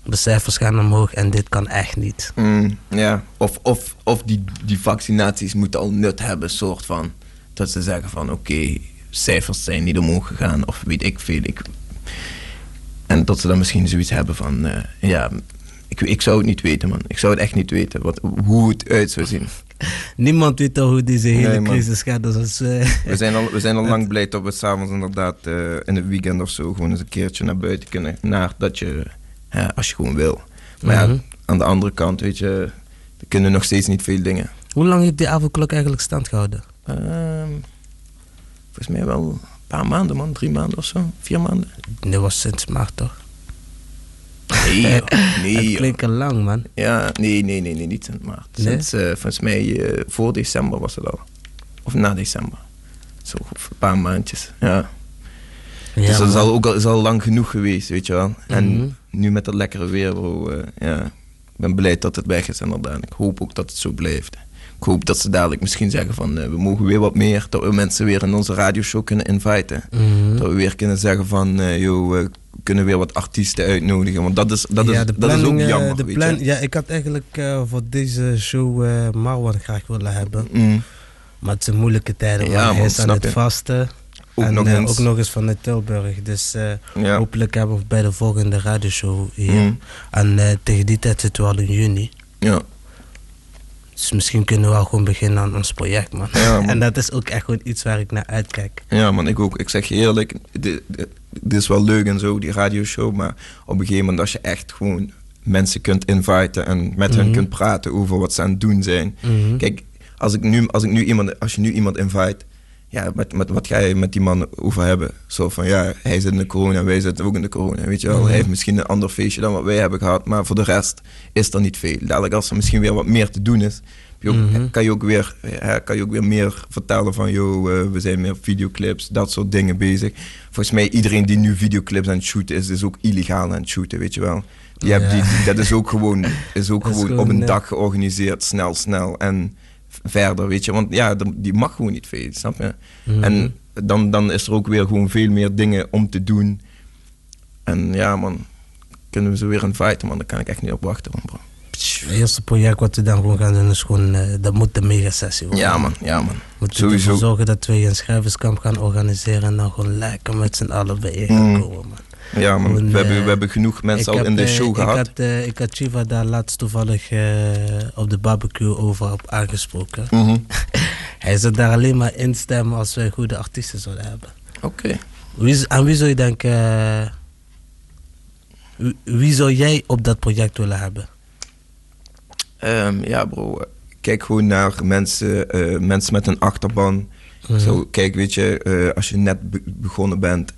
de cijfers gaan omhoog en dit kan echt niet. Mm, ja, of, of, of die, die vaccinaties moeten al nut hebben, soort van. Dat ze zeggen van, oké, cijfers zijn niet omhoog gegaan, of weet ik veel. Ik, en dat ze dan misschien zoiets hebben van, eh, ja, ik, ik zou het niet weten, man. Ik zou het echt niet weten, wat, hoe het uit zou zien. (laughs) Niemand weet al hoe deze hele Nee, crisis gaat. Dus als, eh, (laughs) We zijn al, we zijn al (laughs) lang blij dat we s'avonds inderdaad eh, in het weekend of zo gewoon eens een keertje naar buiten kunnen. Naar dat je, ja, als je gewoon wil. Maar Mhm. ja, aan de andere kant, weet je, er kunnen nog steeds niet veel dingen. hoe lang heeft die avondklok eigenlijk stand gehouden? Ehm, volgens mij wel een paar maanden, man. Drie maanden of zo. Vier maanden. Dat was sinds maart toch? Nee, (laughs) joh. nee. Het klinkt lang, man. Ja, nee, nee, nee, nee, niet sinds maart. Nee? Sinds, eh, volgens mij eh, voor december was het al. Of na december. Zo, een paar maandjes, ja. Ja, dus dat is al, ook al, is al lang genoeg geweest, weet je wel. En Mhm. nu met dat lekkere weer, bro, eh, ja. Ik ben blij dat het weg is inderdaad. Ik hoop ook dat het zo blijft. Ik hoop dat ze dadelijk misschien zeggen van eh, we mogen weer wat meer. Dat we mensen weer in onze radioshow kunnen inviten. Mhm. Dat we weer kunnen zeggen van eh joh, we kunnen weer wat artiesten uitnodigen. Want dat is, dat is, dat is ook jammer. de weet plan, je. ja, ik had eigenlijk voor deze show Marwan graag willen hebben. Mm. Maar het zijn moeilijke tijden. Ja, Hij is aan het vasten. Ook en nog eh, ook nog eens vanuit Tilburg. Dus eh, Ja. hopelijk hebben we bij de volgende radioshow hier. Mm. En eh, tegen die tijd zitten we al in juni. Ja. Dus misschien kunnen we al gewoon beginnen aan ons project, man. Ja, (laughs) man. en dat is ook echt gewoon iets waar ik naar uitkijk. Ja, man, ik ook. Ik zeg je eerlijk, dit, dit, dit is wel leuk en zo, die radioshow. Maar op een gegeven moment, als je echt gewoon mensen kunt inviten en met hen Mhm. kunt praten over wat ze aan het doen zijn. Mhm. Kijk, als, ik nu, als, ik nu iemand, als je nu iemand invite, ja, met, met, wat ga je met die man over hebben? Zo van, ja, hij zit in de corona, wij zitten ook in de corona, weet je wel. Mhm. Hij heeft misschien een ander feestje dan wat wij hebben gehad, maar voor de rest is er niet veel. Dadelijk als er misschien weer wat meer te doen is, je ook- Mhm. kan, je ook weer, ja, kan je ook weer meer vertellen van, joh, eh, we zijn meer videoclips, dat soort dingen bezig. Volgens mij, iedereen die nu videoclips aan het shooten is, is ook illegaal aan het shooten, weet je wel. Die Ja. die, die- dat is ook gewoon, is ook (laughs) Dat is gewoon, op een dag georganiseerd, snel, snel en verder, weet je. Want ja, die mag gewoon niet veel, snap je? Mhm. En dan, dan is er ook weer gewoon veel meer dingen om te doen. En ja, man, kunnen we ze weer inviten, man. Daar kan ik echt niet op wachten, man, bro. Het eerste project wat we dan gewoon gaan doen is gewoon, eh, dat moet de mega sessie worden. Ja, man, ja, man. We moeten Sowieso. ervoor zorgen dat we een schrijverskamp gaan organiseren en dan gewoon lekker met z'n allen bijeen gaan Mm. komen, man. Ja, man. Gewoon, we, hebben, eh, we hebben genoeg mensen al heb, in de eh, show gehad. Had, eh, ik had Chiva daar laatst toevallig eh, op de barbecue over op aangesproken. Mhm. (laughs) Hij zou daar alleen maar instemmen als wij goede artiesten zouden hebben. Oké. Aan wie zou je denken... eh, wie, wie zou jij op dat project willen hebben? Ehm, ja, bro. Kijk gewoon naar mensen, eh, mensen met een achterban. Mhm. Zo, kijk, weet je, eh, als je net be- begonnen bent.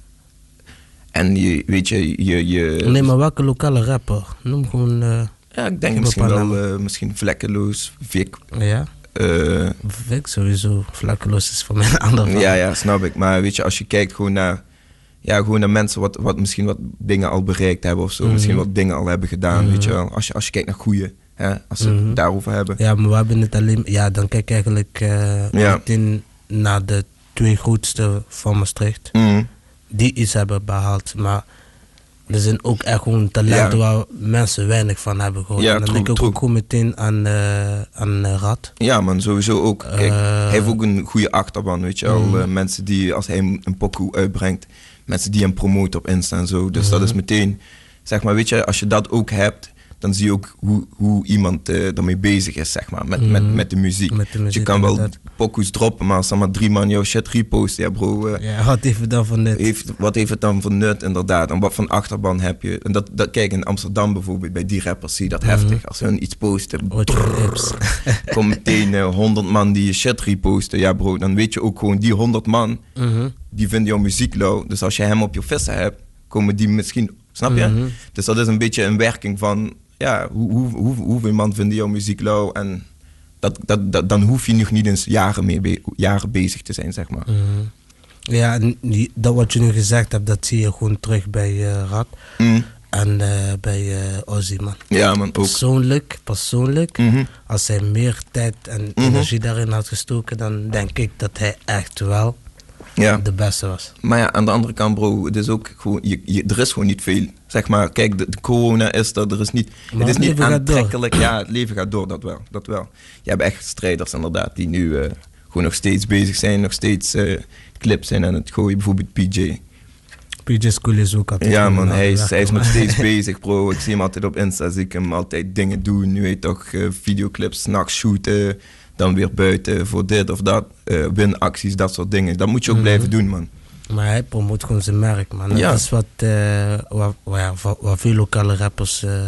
En je, weet je, je... je Nee, maar welke lokale rapper? Noem gewoon... eh, Ja, ik denk misschien wel, eh, misschien vlekkeloos, Vic. ja, eh, Vic sowieso. Vlakkeloos is voor mij een ander ja, ja, snap ik. Maar weet je, als je kijkt gewoon naar, ja, gewoon naar mensen wat, wat misschien wat dingen al bereikt hebben of zo. Mhm. Misschien wat dingen al hebben gedaan, Mhm. weet je wel. Als je, als je kijkt naar goeie, hè, als ze Mhm. het daarover hebben. Ja, maar we hebben het alleen... Ja, dan kijk ik eigenlijk eh Ja. meteen naar de twee grootste van Maastricht. Mhm. Die iets hebben behaald. Maar er zijn ook echt gewoon talenten Ja. waar mensen weinig van hebben gehoord. Ja, en dan denk ik ook, meteen aan, eh aan eh, Rad. Ja, man, sowieso ook. Kijk, Eh. hij heeft ook een goede achterban, weet je wel. Eh, mensen die, als hij een pokoe uitbrengt, mensen die hem promoten op Insta en zo. Dus dat is meteen, zeg maar, weet je, als je dat ook hebt, dan zie je ook hoe, hoe iemand eh daarmee bezig is, zeg maar, met, met, Mhm. met de muziek. Met de muziek, je kan wel pokoes droppen, maar als dan maar drie man jouw shit reposten, ja bro, eh, Ja, wat heeft het dan van dit? heeft, wat heeft het dan voor nut inderdaad? En wat voor achterban heb je? En dat, dat, kijk, in Amsterdam bijvoorbeeld, bij die rappers zie je dat Mhm. heftig. Als hun iets posten, voor tips. komt meteen eh, 100 man die je shit reposten. Ja bro, dan weet je ook gewoon, die 100 man, Mhm. die vinden jouw muziek low. Dus als je hem op je vissen hebt, komen die misschien, snap je? Mhm. Dus dat is een beetje een werking van, ja, hoe, hoe, hoe, hoeveel man vinden jouw muziek low? En dat, dat, dat, dan hoef je nog niet eens jaren, mee be- jaren bezig te zijn, zeg maar. Mhm. Ja, en die- dat wat je nu gezegd hebt, dat zie je gewoon terug bij eh Rad. Mm. En eh, bij eh Ozzy, man. Ja man, ook. Persoonlijk, persoonlijk, Mhm. als hij meer tijd en Mhm. energie daarin had gestoken, dan denk ik dat hij echt wel Ja. de beste was. Maar ja, aan de andere kant, bro, het is ook gewoon, je, je- er is gewoon niet veel. Zeg maar, kijk, de, de corona is er, er is niet, Maar het is het niet aantrekkelijk. Ja, het leven gaat door, dat wel, dat wel. Je hebt echt strijders inderdaad, die nu eh, gewoon nog steeds bezig zijn, nog steeds eh, clips zijn aan het gooien. Bijvoorbeeld PJ. PJ School is ook altijd Ja man, hij is, hij is nog steeds (laughs) bezig, bro. Ik zie hem altijd op Insta, zie ik hem altijd dingen doen. Nu weet toch, eh, videoclips, s'nachts shooten, dan weer buiten voor dit of dat. winacties, dat soort dingen. Dat moet je ook Mhm. blijven doen, man. Maar hij promoot gewoon zijn merk, man. Dat Ja. is wat, eh, waar, veel lokale rappers eh,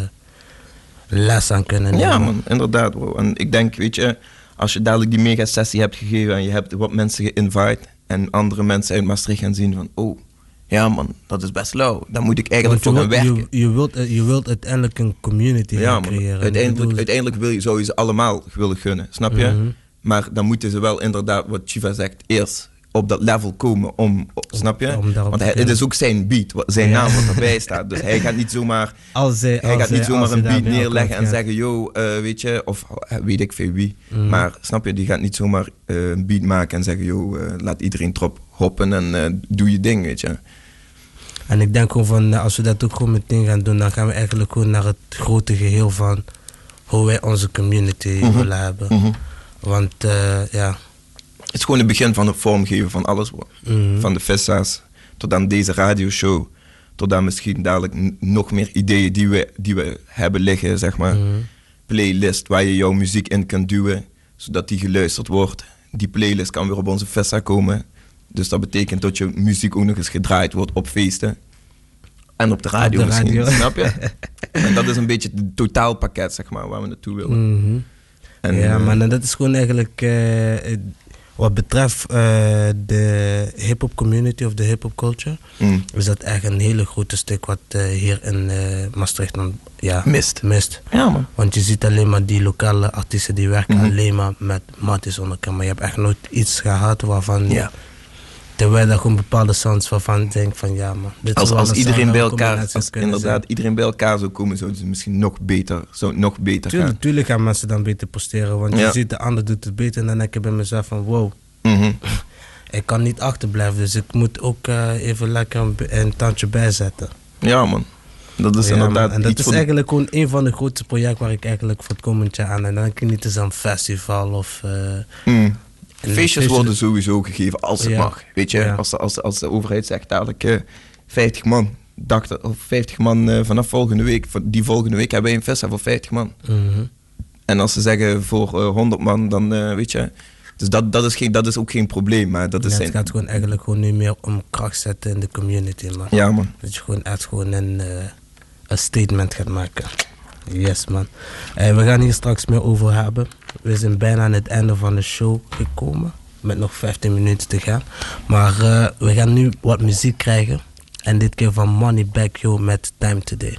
les aan kunnen nemen. Ja, man, inderdaad, bro. En ik denk, weet je, als je dadelijk die mega sessie hebt gegeven en je hebt wat mensen geïnvite en andere mensen uit Maastricht gaan zien van, oh, ja man, dat is best low. Dan moet ik eigenlijk voor gaan werken. je, je, wilt, eh, je wilt uiteindelijk een community ja, creëren. Uiteindelijk, bedoel, uiteindelijk wil je, zou je ze allemaal willen gunnen, snap je? Mhm. Maar dan moeten ze wel inderdaad, wat Chiva zegt, eerst op dat level komen om, snap je? om Want hij, het is ook zijn beat, wat- zijn Ja. naam wat erbij (laughs) staat. Dus hij gaat niet zomaar, Als hij, hij als gaat niet zomaar een beat neerleggen en zeggen, yo, eh, weet je, of eh, weet ik veel wie. Mhm. Maar snap je, die gaat niet zomaar eh, een beat maken en zeggen, yo, laat iedereen erop hoppen en eh, doe je ding, weet je. En ik denk gewoon van, als we dat ook gewoon meteen gaan doen, dan gaan we eigenlijk gewoon naar het grote geheel van hoe wij onze community Mhm. willen hebben. Mhm. Want eh, ja, is gewoon het begin van het vormgeven van alles. Mhm. Van de Vesta's tot aan deze radioshow. Tot aan misschien dadelijk nog meer ideeën die we, die we hebben liggen, zeg maar. Mhm. Playlist waar je jouw muziek in kan duwen, zodat die geluisterd wordt. Die playlist kan weer op onze Vesta komen. Dus dat betekent dat je muziek ook nog eens gedraaid wordt op feesten. En op de radio, Op de misschien, radio. snap je? (laughs) en dat is een beetje het totaalpakket, zeg maar, waar we naartoe willen. Mhm. En, ja, eh, maar dat is gewoon eigenlijk eh, wat betreft eh, de hip-hop community of de hip-hop culture. Mm. Is dat echt een hele grote stuk wat eh, hier in eh, Maastricht dan, ja, Mist. mist. Ja, man. Want je ziet alleen maar die lokale artiesten die werken Mhm. alleen maar met matties onder elkaar. Maar je hebt echt nooit iets gehad waarvan. Ja. Terwijl er gewoon bepaalde sounds waarvan je denkt van ja man. Dit Als, als een iedereen sound bij een elkaar, als inderdaad zijn. iedereen bij elkaar zou komen, zou het misschien nog beter, zou het nog beter Tuurlijk, gaan. tuurlijk gaan mensen dan beter posteren. Want je ziet de ander doet het beter. En dan denk ik bij mezelf van wow. Mhm. Ik kan niet achterblijven. Dus ik moet ook eh, even lekker een, een tandje bijzetten. Ja, man. Dat is Ja, inderdaad man. En dat is eigenlijk gewoon een van de grootste projecten waar ik eigenlijk voor het komend jaar aan. En dan denk ik niet eens aan een festival of... eh, Mm. Feestjes feestje- worden sowieso gegeven als het Ja. mag. Weet je, Ja. als, de- als, de- als de overheid zegt dadelijk eh 50 man, dacht, of 50 man eh, vanaf volgende week, voor die volgende week hebben wij een festival voor 50 man. Mhm. En als ze zeggen voor eh, 100 man, dan eh, weet je. Dus dat, dat, is geen, dat is ook geen probleem. Maar dat is Ja, zijn, het gaat gewoon eigenlijk gewoon nu meer om kracht zetten in de community. Man. Ja, man. Dat je gewoon echt gewoon een, eh, een statement gaat maken. Yes, man. Eh, we gaan hier straks meer over hebben. We zijn bijna aan het einde van de show gekomen. Met nog 15 minuten te gaan. Maar eh, we gaan nu wat muziek krijgen. En dit keer van Money Back Yo met Time Today.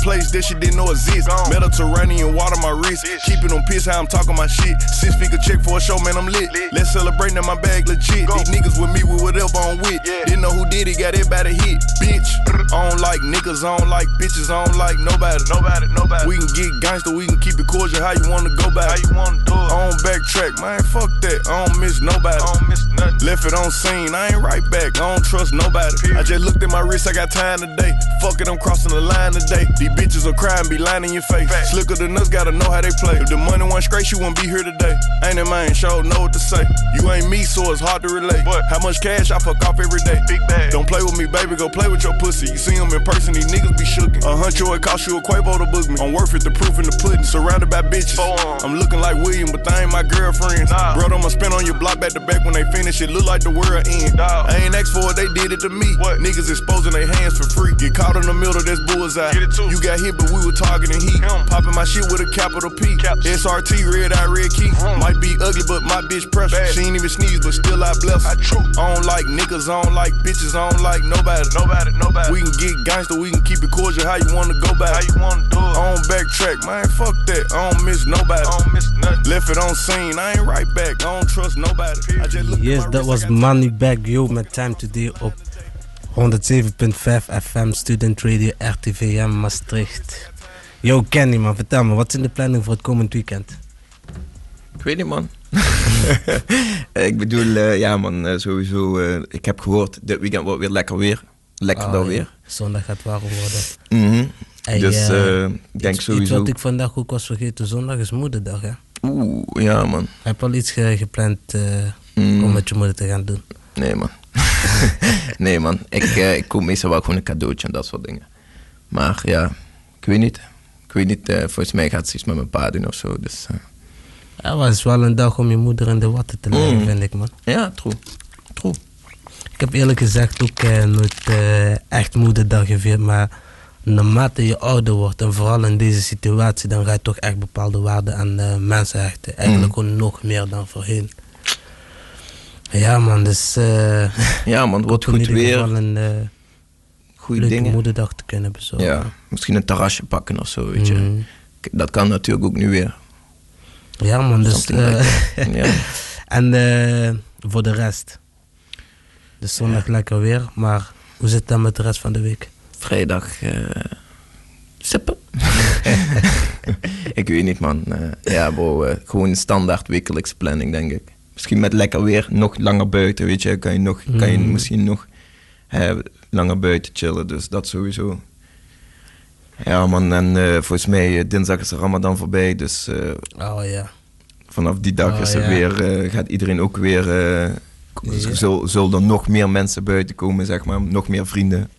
place that she didn't know exist. Mediterranean water my wrist. Keeping them pissed how I'm talking my shit. Six figure check for a show, man, I'm lit. Let's celebrate now my bag legit. These niggas with me with whatever I'm with. Didn't know who did it, got everybody hit. Bitch, I don't like niggas, I don't like bitches, I don't like nobody. Nobody, nobody. We can get gangster, we can keep it cordial. How you wanna go back? How you wanna do it? I don't backtrack, man, fuck that. I don't miss nobody. I don't miss nothing. Left it on scene, I ain't right back. I don't trust nobody. I just looked at my wrist, I got time today. Fuck it, I'm crossing the line today. These bitches will cry and be lying in your face. Slicker than us, gotta know how they play. If the money went straight, she wouldn't be here today. Ain't it man, show know what to say. You ain't me, so it's hard to relate. But how much cash I fuck off every day? Big bag. Don't play with me, baby, go play with your pussy. You see them in person, these niggas be shookin'. A huncho, it cost you a Quavo to book me. I'm worth it, the proof in the pudding. Surrounded by bitches. I'm looking like William, but they ain't my girlfriends. Nah. Bro, I'ma spin on your block back to back when they finish. It look like the world end. I ain't asked for it, they did it to me. What? Niggas exposing their hands for free. Get caught in the middle, that's bullseye. Get it too. You got hit, but we were targeting heat. Popping my shit with a capital P. SRT, red eye, red key. Might be ugly, but my bitch precious. She ain't even sneeze, but still I bless. I true. I don't like niggas, I don't like bitches, I don't like nobody. Nobody, nobody. We can get gangster, we can keep it cordial. How you wanna go back? How you wanna do it? I don't backtrack, man. Fuck that. I don't miss nobody. I don't miss nothing. Left it on scene, I ain't right back. I don't trust nobody. I just Yes, dat was Money Back Yo met Time Today op 107.5 FM Student Radio RTVM Maastricht. Yo Kenny man, vertel me, wat is in de planning voor het komend weekend? Ik weet niet, man. (laughs) ik bedoel, eh, ja, man, eh, sowieso. eh, ik heb gehoord, dit weekend wordt weer lekker weer. Lekker Oh, dan ja. weer. Zondag gaat warm worden. Mhm. Hey, dus ik denk iets, sowieso. Iets wat ik vandaag ook was vergeten, zondag is moederdag hè? Oeh, ja, man. Heb al iets ge- gepland Mm. om met je moeder te gaan doen? Nee, man. (laughs) nee, man. Ik, eh, ik koop meestal wel gewoon een cadeautje en dat soort dingen. Maar ja, ik weet niet. Ik weet niet, eh, volgens mij gaat ze iets met mijn pa doen of zo. Dus, eh, Ja, is wel een dag om je moeder in de watten te leggen, Mm. vind ik, man. ja, true. True. Ik heb eerlijk gezegd ook nooit echt moederdag gevierd, maar naarmate je ouder wordt en vooral in deze situatie, dan ga je toch echt bepaalde waarden aan eh, mensen hechten. Eigenlijk Mm. gewoon nog meer dan voorheen. Ja man, dus eh (laughs) Ja, man, wordt goed weer. geval een eh, Goede leuke dingen. moederdag te kunnen bezorgen. Ja, misschien een terrasje pakken of zo, weet je. Mm. Dat kan natuurlijk ook nu weer. Ja man, dus... That. Ja. (laughs) en voor de rest. De zondag lekker weer, maar hoe zit het dan met de rest van de week? Vrijdag sippen. (laughs) ik weet niet, man. Ja, bro, gewoon standaard wekelijkse planning, denk ik. Misschien met lekker weer, nog langer buiten, weet je. Kan je, nog, kan je Mm. misschien nog langer buiten chillen, dus dat sowieso. Ja, man, en eh, volgens mij eh, dinsdag is de Ramadan voorbij, dus eh, Oh ja. vanaf die dag Oh, is er ja. weer, gaat iedereen ook weer. Ja. zul- Zullen er nog meer mensen buiten komen, zeg maar, nog meer vrienden.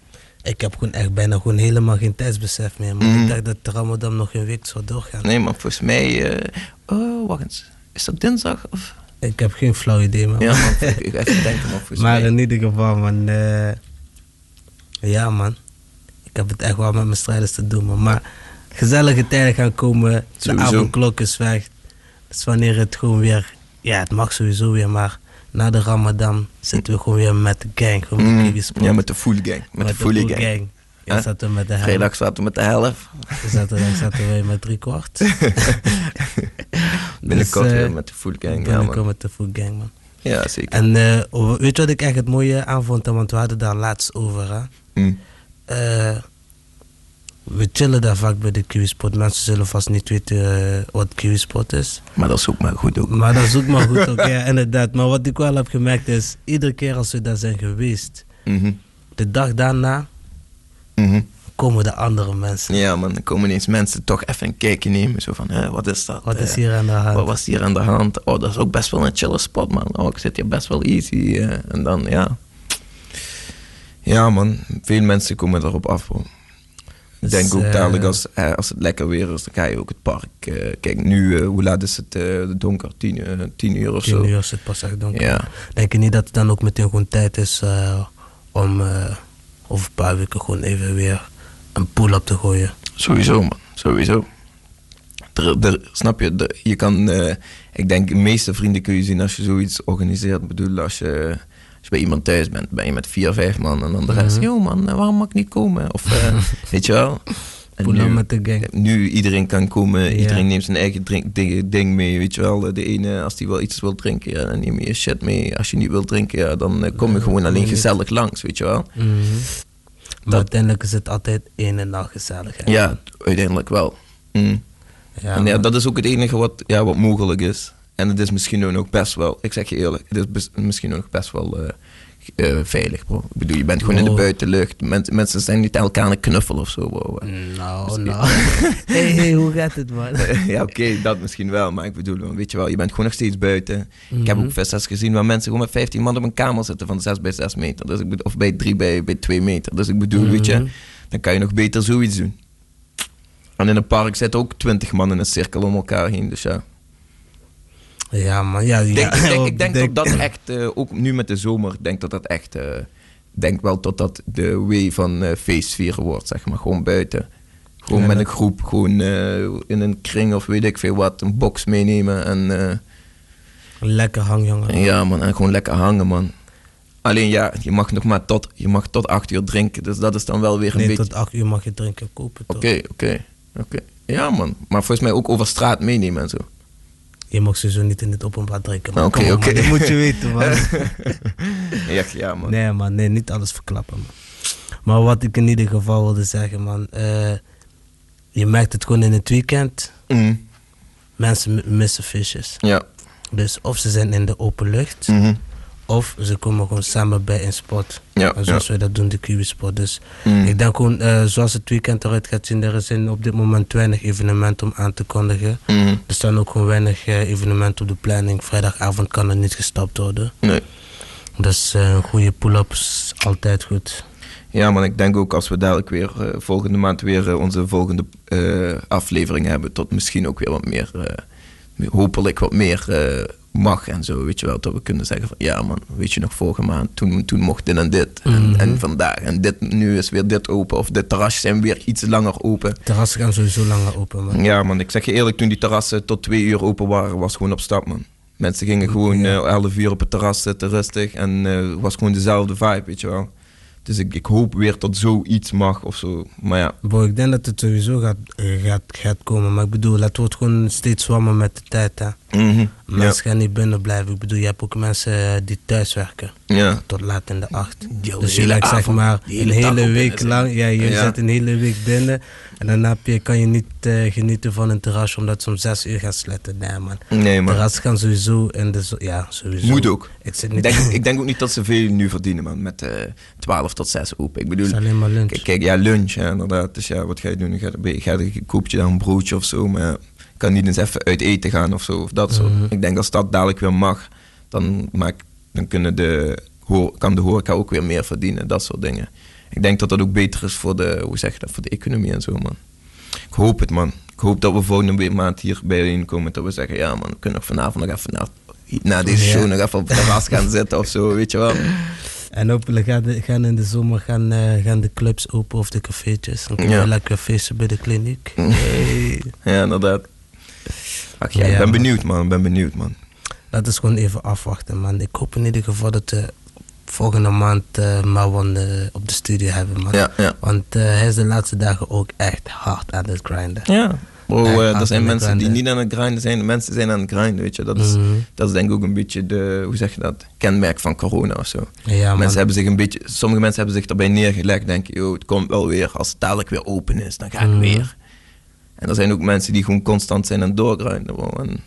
Ik heb gewoon echt bijna gewoon helemaal geen tijdsbesef meer. Maar Mm. ik dacht dat de Ramadan nog een week zou doorgaan. Nee, maar volgens mij. eh, oh, wacht eens. Is dat dinsdag? Of? Ik heb geen flauw idee, man. Ja, man. (laughs) ik- ik even denken, man. Volgens maar in ieder geval, man. eh, ja, man. Ik heb het echt wel met mijn strijders te doen, man. Maar gezellige tijden gaan komen. De Sowieso. avondklok is weg. Dus wanneer het gewoon weer... Ja, het mag sowieso weer, maar... Na de Ramadan zitten we gewoon weer met de gang. Gewoon met Mm, ja, met de full gang. Met, de full gang. Ja, Huh? zaten we met de helft. Vrijdag zaten we met de helft. Zaterdag zaten wij met drie kwart. (laughs) Binnenkort Dus, eh, weer met de full gang. Ja, Binnenkort man. met de full gang, man. Ja, zeker. En eh, weet je wat ik echt het mooie aan vond? Want we hadden daar laatst over. Hè? Mm. Eh, we chillen daar vaak bij de Kiwispot. Mensen zullen vast niet weten wat Kiwispot is. Maar dat is ook maar goed ook. Maar dat is ook maar goed ook, (laughs) ja, inderdaad. Maar wat ik wel heb gemerkt is, iedere keer als we daar zijn geweest, Mhm. de dag daarna Mhm. komen de andere mensen. Ja, man. Dan komen ineens mensen toch even een kijkje nemen. Zo van, hè, wat is dat? Wat is Eh, hier aan de hand? Wat was hier aan de hand? Oh, dat is ook best wel een chille spot, man. Oh, ik zit hier best wel easy. eh, en dan, ja. Ja, man. Veel mensen komen erop af, bro. Ik Dus, denk ook eh, dadelijk als, als het lekker weer is, dan ga je ook het park. kijk, nu, hoe laat is het donker? Tien, tien uur of Tien zo. uur is het pas echt donker. Ja. Denk je niet dat het dan ook meteen gewoon tijd is om over een paar weken gewoon even weer een pull-up te gooien? Sowieso, man. Sowieso. Er, er- snap je? Er- je kan, eh, ik denk, de meeste vrienden kun je zien als je zoiets organiseert. Ik bedoel, als je, als je bij iemand thuis bent, ben je met vier, vijf man. En dan de rest, Mhm. yo man, eh, waarom mag ik niet komen? Of, eh, (laughs) weet je wel? En nu, met de gang. nu iedereen kan komen, Ja. iedereen neemt zijn eigen drink, ding, mee, weet je wel. De ene, als die wel iets wil drinken, ja, dan neem je je shit mee. Als je niet wil drinken, ja, dan eh, kom je gewoon alleen gezellig langs, weet je wel. Mhm. Maar uiteindelijk is het altijd een en al gezelligheid. Ja, uiteindelijk wel. Mm. Ja, en ja, dat is ook het enige wat, ja, wat mogelijk is. En het is misschien ook nog best wel, ik zeg je eerlijk, het is misschien ook best wel eh, eh, veilig, bro. Ik bedoel, je bent gewoon in de Bro. buitenlucht. Men- mensen zijn niet elkaar aan het knuffelen of zo, bro. Nou, Misschien- nou. (laughs) hey, hey, hoe gaat het, man? (laughs) ja, oké, dat misschien wel. Maar ik bedoel, weet je wel, je bent gewoon nog steeds buiten. Ik heb Mhm. ook vestes gezien waar mensen gewoon met 15 man op een kamer zitten van 6 bij 6 meter. Dus ik bedoel, of bij 3 bij, bij 2 meter. Dus ik bedoel, weet je, Mhm. dan kan je nog beter zoiets doen. En in een park zitten ook 20 man in een cirkel om elkaar heen. Dus ja. Ja, man. Ja, Ik ja. denk, ik denk, (laughs) ik denk Denk- dat dat echt, ook nu met de zomer, denk dat dat echt, ik denk wel dat dat de way van eh feestvieren wordt, zeg maar. Gewoon buiten. Gewoon Ja, met een groep, gewoon eh, in een kring of weet ik veel wat, een box meenemen en... eh, Lekker hang, jongen. ja, man, en gewoon lekker hangen, man. Alleen ja, je mag nog maar tot, je mag tot acht uur drinken, dus dat is dan wel weer een Nee, beetje... tot acht uur mag je drinken kopen, toch? Oké, oké, oké. Ja, man. Maar volgens mij ook over straat meenemen en zo. Je mag sowieso niet in het openbaar drinken. Oké, oké. Dat moet je weten, man. (laughs) Ja, ja, man. Nee, man. Nee, niet alles verklappen, man. Maar wat ik in ieder geval wilde zeggen, man. eh, je merkt het gewoon in het weekend. Mm, Mensen missen visjes. ja. Dus of ze zijn in de open lucht, Mhm. Of ze komen gewoon samen bij een spot. Ja, zoals ja. wij dat doen, de Spot. Dus Mm. ik denk gewoon, eh, zoals het weekend eruit gaat zien, er zijn op dit moment weinig evenementen om aan te kondigen. Mhm. Er staan ook gewoon weinig eh, evenementen op de planning. Vrijdagavond kan er niet gestapt worden. Nee. Dus eh, een goede pull-up is altijd goed. Ja, maar ik denk ook als we dadelijk weer eh, volgende maand weer eh, onze volgende eh, aflevering hebben, tot misschien ook weer wat meer, eh, hopelijk wat meer eh, mag en zo, weet je wel. Dat we kunnen zeggen van, ja man, weet je nog, vorige maand, toen, toen mocht dit en dit. En, Mhm. en vandaag, en dit, nu is weer dit open. Of de terrassen zijn weer iets langer open. Terrassen gaan sowieso langer open, man. Ja man, ik zeg je eerlijk, toen die terrassen tot twee uur open waren, was gewoon op stap man. Mensen gingen gewoon eh 11 uur op het terras zitten, rustig. En het was gewoon dezelfde vibe, weet je wel. Dus ik, ik hoop weer dat zoiets mag of zo. Maar ja, Bro, ik denk dat het sowieso gaat, eh, gaat, gaat komen. Maar ik bedoel, het wordt gewoon steeds warmer met de tijd. Hè. Mhm, Mensen gaan niet binnen blijven. Ik bedoel, je hebt ook mensen eh, die thuis werken. Ja. Tot laat in de acht. Die dus je lijkt zeg maar een hele week lang. Ja, je Ja. zit een hele week binnen. En dan heb je, kan je niet eh, genieten van een terrasje omdat ze om zes uur gaan sluiten. Nee, man. Nee, man. Terras gaan sowieso in de zo- Ja, sowieso. moet ook. Ik zit Ik niet denk, (laughs) ik denk ook niet dat ze veel nu verdienen, man. Met eh 12 tot 6 open. Ik bedoel, Het is alleen maar lunch. Kijk, ja, lunch, ja, inderdaad. Dus ja, wat ga je doen? Gaat, je gaat, je dan een broodje of zo, maar ja, je kan niet eens even uit eten gaan of zo. Of dat soort. Mhm. Ik denk als dat dadelijk weer mag, dan, maak, dan kunnen de, kan de horeca ook weer meer verdienen. Dat soort dingen. Ik denk dat dat ook beter is voor de, hoe zeg je dat, voor de economie en zo, man. Ik hoop het, man. Ik hoop dat we volgende maand hier bijeenkomen. Dat we zeggen, ja, man, we kunnen vanavond nog even na, na deze Ja. show nog even op het terras gaan zitten of zo, weet je wel. En hopelijk gaan, de- gaan in de zomer gaan, eh, gaan de clubs open of de cafeetjes. Dan kunnen Ja. we lekker feesten bij de kliniek. Hey. (laughs) Ja, inderdaad. Ach ja, ik ben benieuwd, man. Ben benieuwd, man. Dat is gewoon even afwachten, man. Ik hoop in ieder geval dat we volgende maand eh Marwan eh, op de studio hebben, man. Ja, ja. Want eh, hij is de laatste dagen ook echt hard aan het grinden. Ja. Bro, eh, hard er zijn mensen die niet aan het grinden zijn. Mensen zijn aan het grinden, weet je. Dat is, Mhm. dat is denk ik ook een beetje de, hoe zeg je dat, kenmerk van corona of zo. Ja, man. mensen hebben zich een beetje, sommige mensen hebben zich erbij neergelegd. Denken, joh, het komt wel weer. Als het dadelijk weer open is, dan ga ik Mhm. weer. En er zijn ook mensen die gewoon constant zijn aan het doorgrinden. bro. En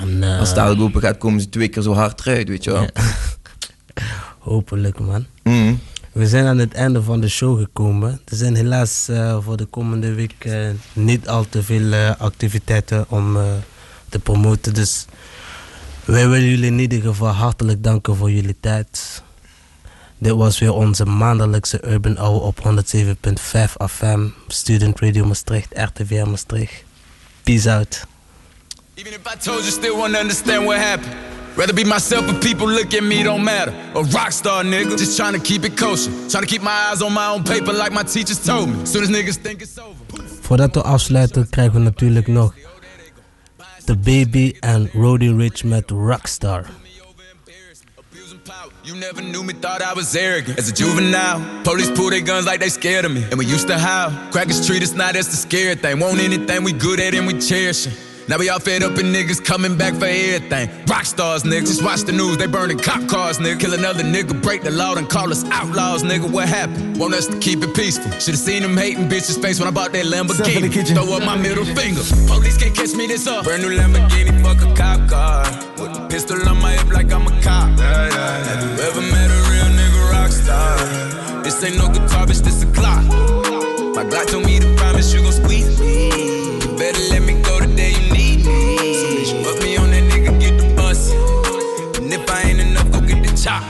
En, eh, als het dadelijk open gaat, komen ze twee keer zo hard eruit, weet je wel. (laughs) Hopelijk, man. Mhm. We zijn aan het einde van de show gekomen. Er zijn helaas eh, voor de komende week eh, niet al te veel eh, activiteiten om eh, te promoten. Dus wij willen jullie in ieder geval hartelijk danken voor jullie tijd. Dit was weer onze maandelijkse Urban Hour op 107.5 FM. Student Radio Maastricht, RTVR Maastricht. Peace out. Even if I told you, still wouldn't understand what happened. Rather be myself, but people look at me, don't matter. A rock star, nigga, just trying to keep it kosher. Trying to keep my eyes on my own paper, like my teachers told me. Soon as niggas think it's over. Voordat we afsluiten krijgen we natuurlijk nog The Baby en Roddy Rich met Rockstar. You never knew me, thought I was arrogant. As a juvenile, police pull their guns like they scared of me. And we used to howl. Crackers treat us now, that's the scary thing. Want anything we good at and we cherish it. Now we all fed up and niggas coming back for everything. Rock stars, nigga. Just watch the news, they burning cop cars, nigga. Kill another nigga, break the law, and call us outlaws, nigga. What happened? Want us to keep it peaceful. Should've seen them hating bitches' face when I bought that Lamborghini. Throw up my middle finger. Police can't catch me this up. Brand new Lamborghini, fuck a cop car. With a pistol on my hip like I'm a cop. Have you ever met a real nigga rock star? This ain't no guitar, bitch, this a clock. My Glock told me to promise you gon' squeeze me. Better let me go the day you need. So put me on that nigga, get the bus. And if I ain't enough, go get the chop.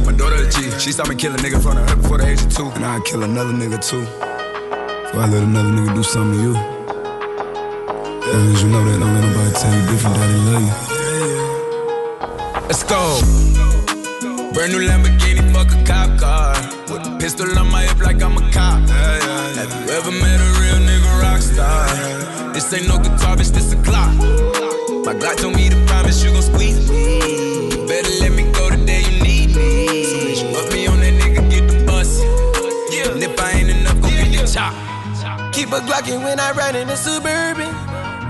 My daughter a G, she saw me kill a nigga in front of her before the age of two. And I'd kill another nigga too. Before I let another nigga do something to you. Long as you know that, don't let nobody tell you different they love you. Let's go. Brand new Lamborghini, fuck a cop car. A pistol on my hip like I'm a cop. Have you ever met a real nigga rock star? This ain't no guitar, bitch, this a clock. My Glock told me to promise you gon' squeeze me. Better let me Glockin' when I ride in the Suburban.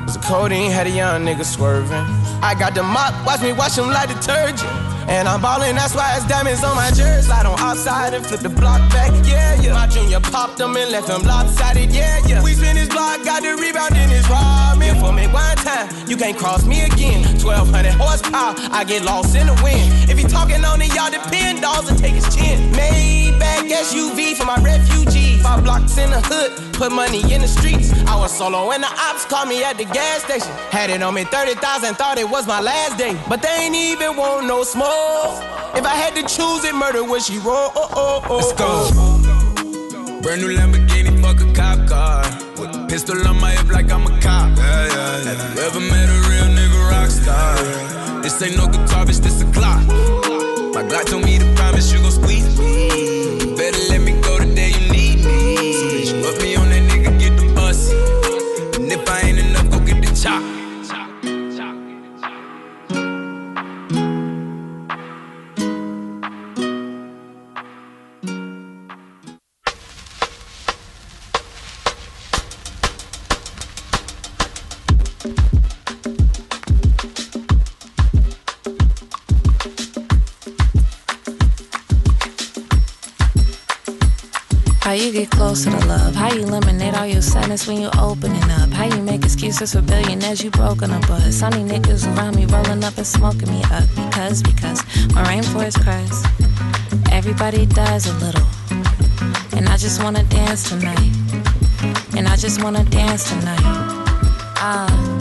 The codeine had a young nigga swerving. I got the mop, watch me wash him like detergent. And I'm ballin', that's why it's diamonds on my jersey. Slide on outside and flip the block back, yeah, yeah. My junior popped them and left them lopsided, yeah, yeah. We spin his block, got the rebound in his ramen. For me one time, you can't cross me again. 1200 horsepower, I get lost in the wind. If he talking on it, y'all depend, dolls and take his chin. Maybach SUV for my refugees. Five blocks in the hood, put money in the streets. I was solo and the ops called me at the gas station. Had it on me 30,000, thought it was my last day. But they ain't even want no smoke. If I had to choose it, murder would she roll? Oh, oh, oh, Let's go. Brand new Lamborghini, fuck a cop car. With a pistol on my hip like I'm a cop. Yeah, yeah, yeah. Have you ever met a real nigga rock star? This ain't no guitar, bitch, this a clock. My God told me to promise you gon' squeeze How you get closer to love? How you eliminate all your sadness when you opening up? How you make excuses for billionaires you broken up buzz? Sunny niggas around me rolling up and smoking me up because because my rainforest cries. Everybody dies a little, and I just wanna dance tonight. And I just wanna dance tonight. Ah,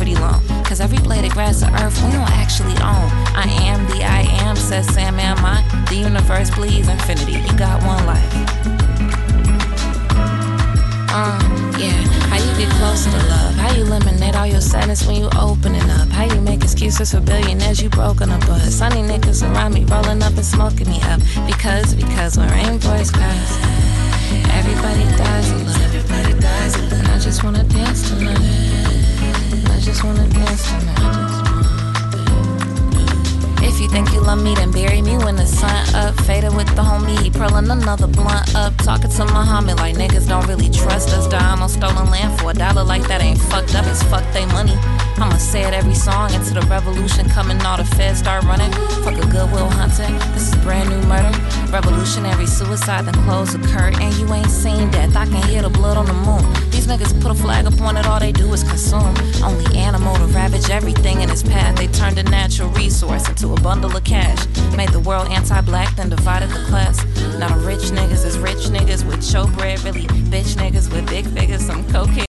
property loan. Cause every blade of grass of earth we don't actually own. I am the I am, says Sam, am I? The universe bleeds infinity. You got one life. Uh, yeah. How you get closer to love? How you eliminate all your sadness when you opening up? How you make excuses for billionaires you broken up buzz? Sunny niggas around me rolling up and smoking me up. Because, because when rainbows cries, everybody dies a little. Everybody dies a little. And I just wanna dance tonight. I just wanna dance tonight. If you think you love me, then bury me when the sun up. Faded with the homie, he pearling another blunt up. Talking to Muhammad like niggas don't really trust us. Dying on stolen land for a dollar like that ain't fucked up. It's fuck they money. I'ma say it every song into the revolution coming. All the feds start running. Fuck a goodwill hunting. This is brand new murder. Revolutionary suicide, then close the curtain. And you ain't seen death. I can hear the blood on the moon. These niggas put a flag up on it, all they do is consume. Only animal to ravage everything in its path. They turned a natural resource into a bundle of cash. Made the world anti black, then divided the class. Now the rich niggas is rich niggas with showbread, really bitch niggas with big figures, some cocaine.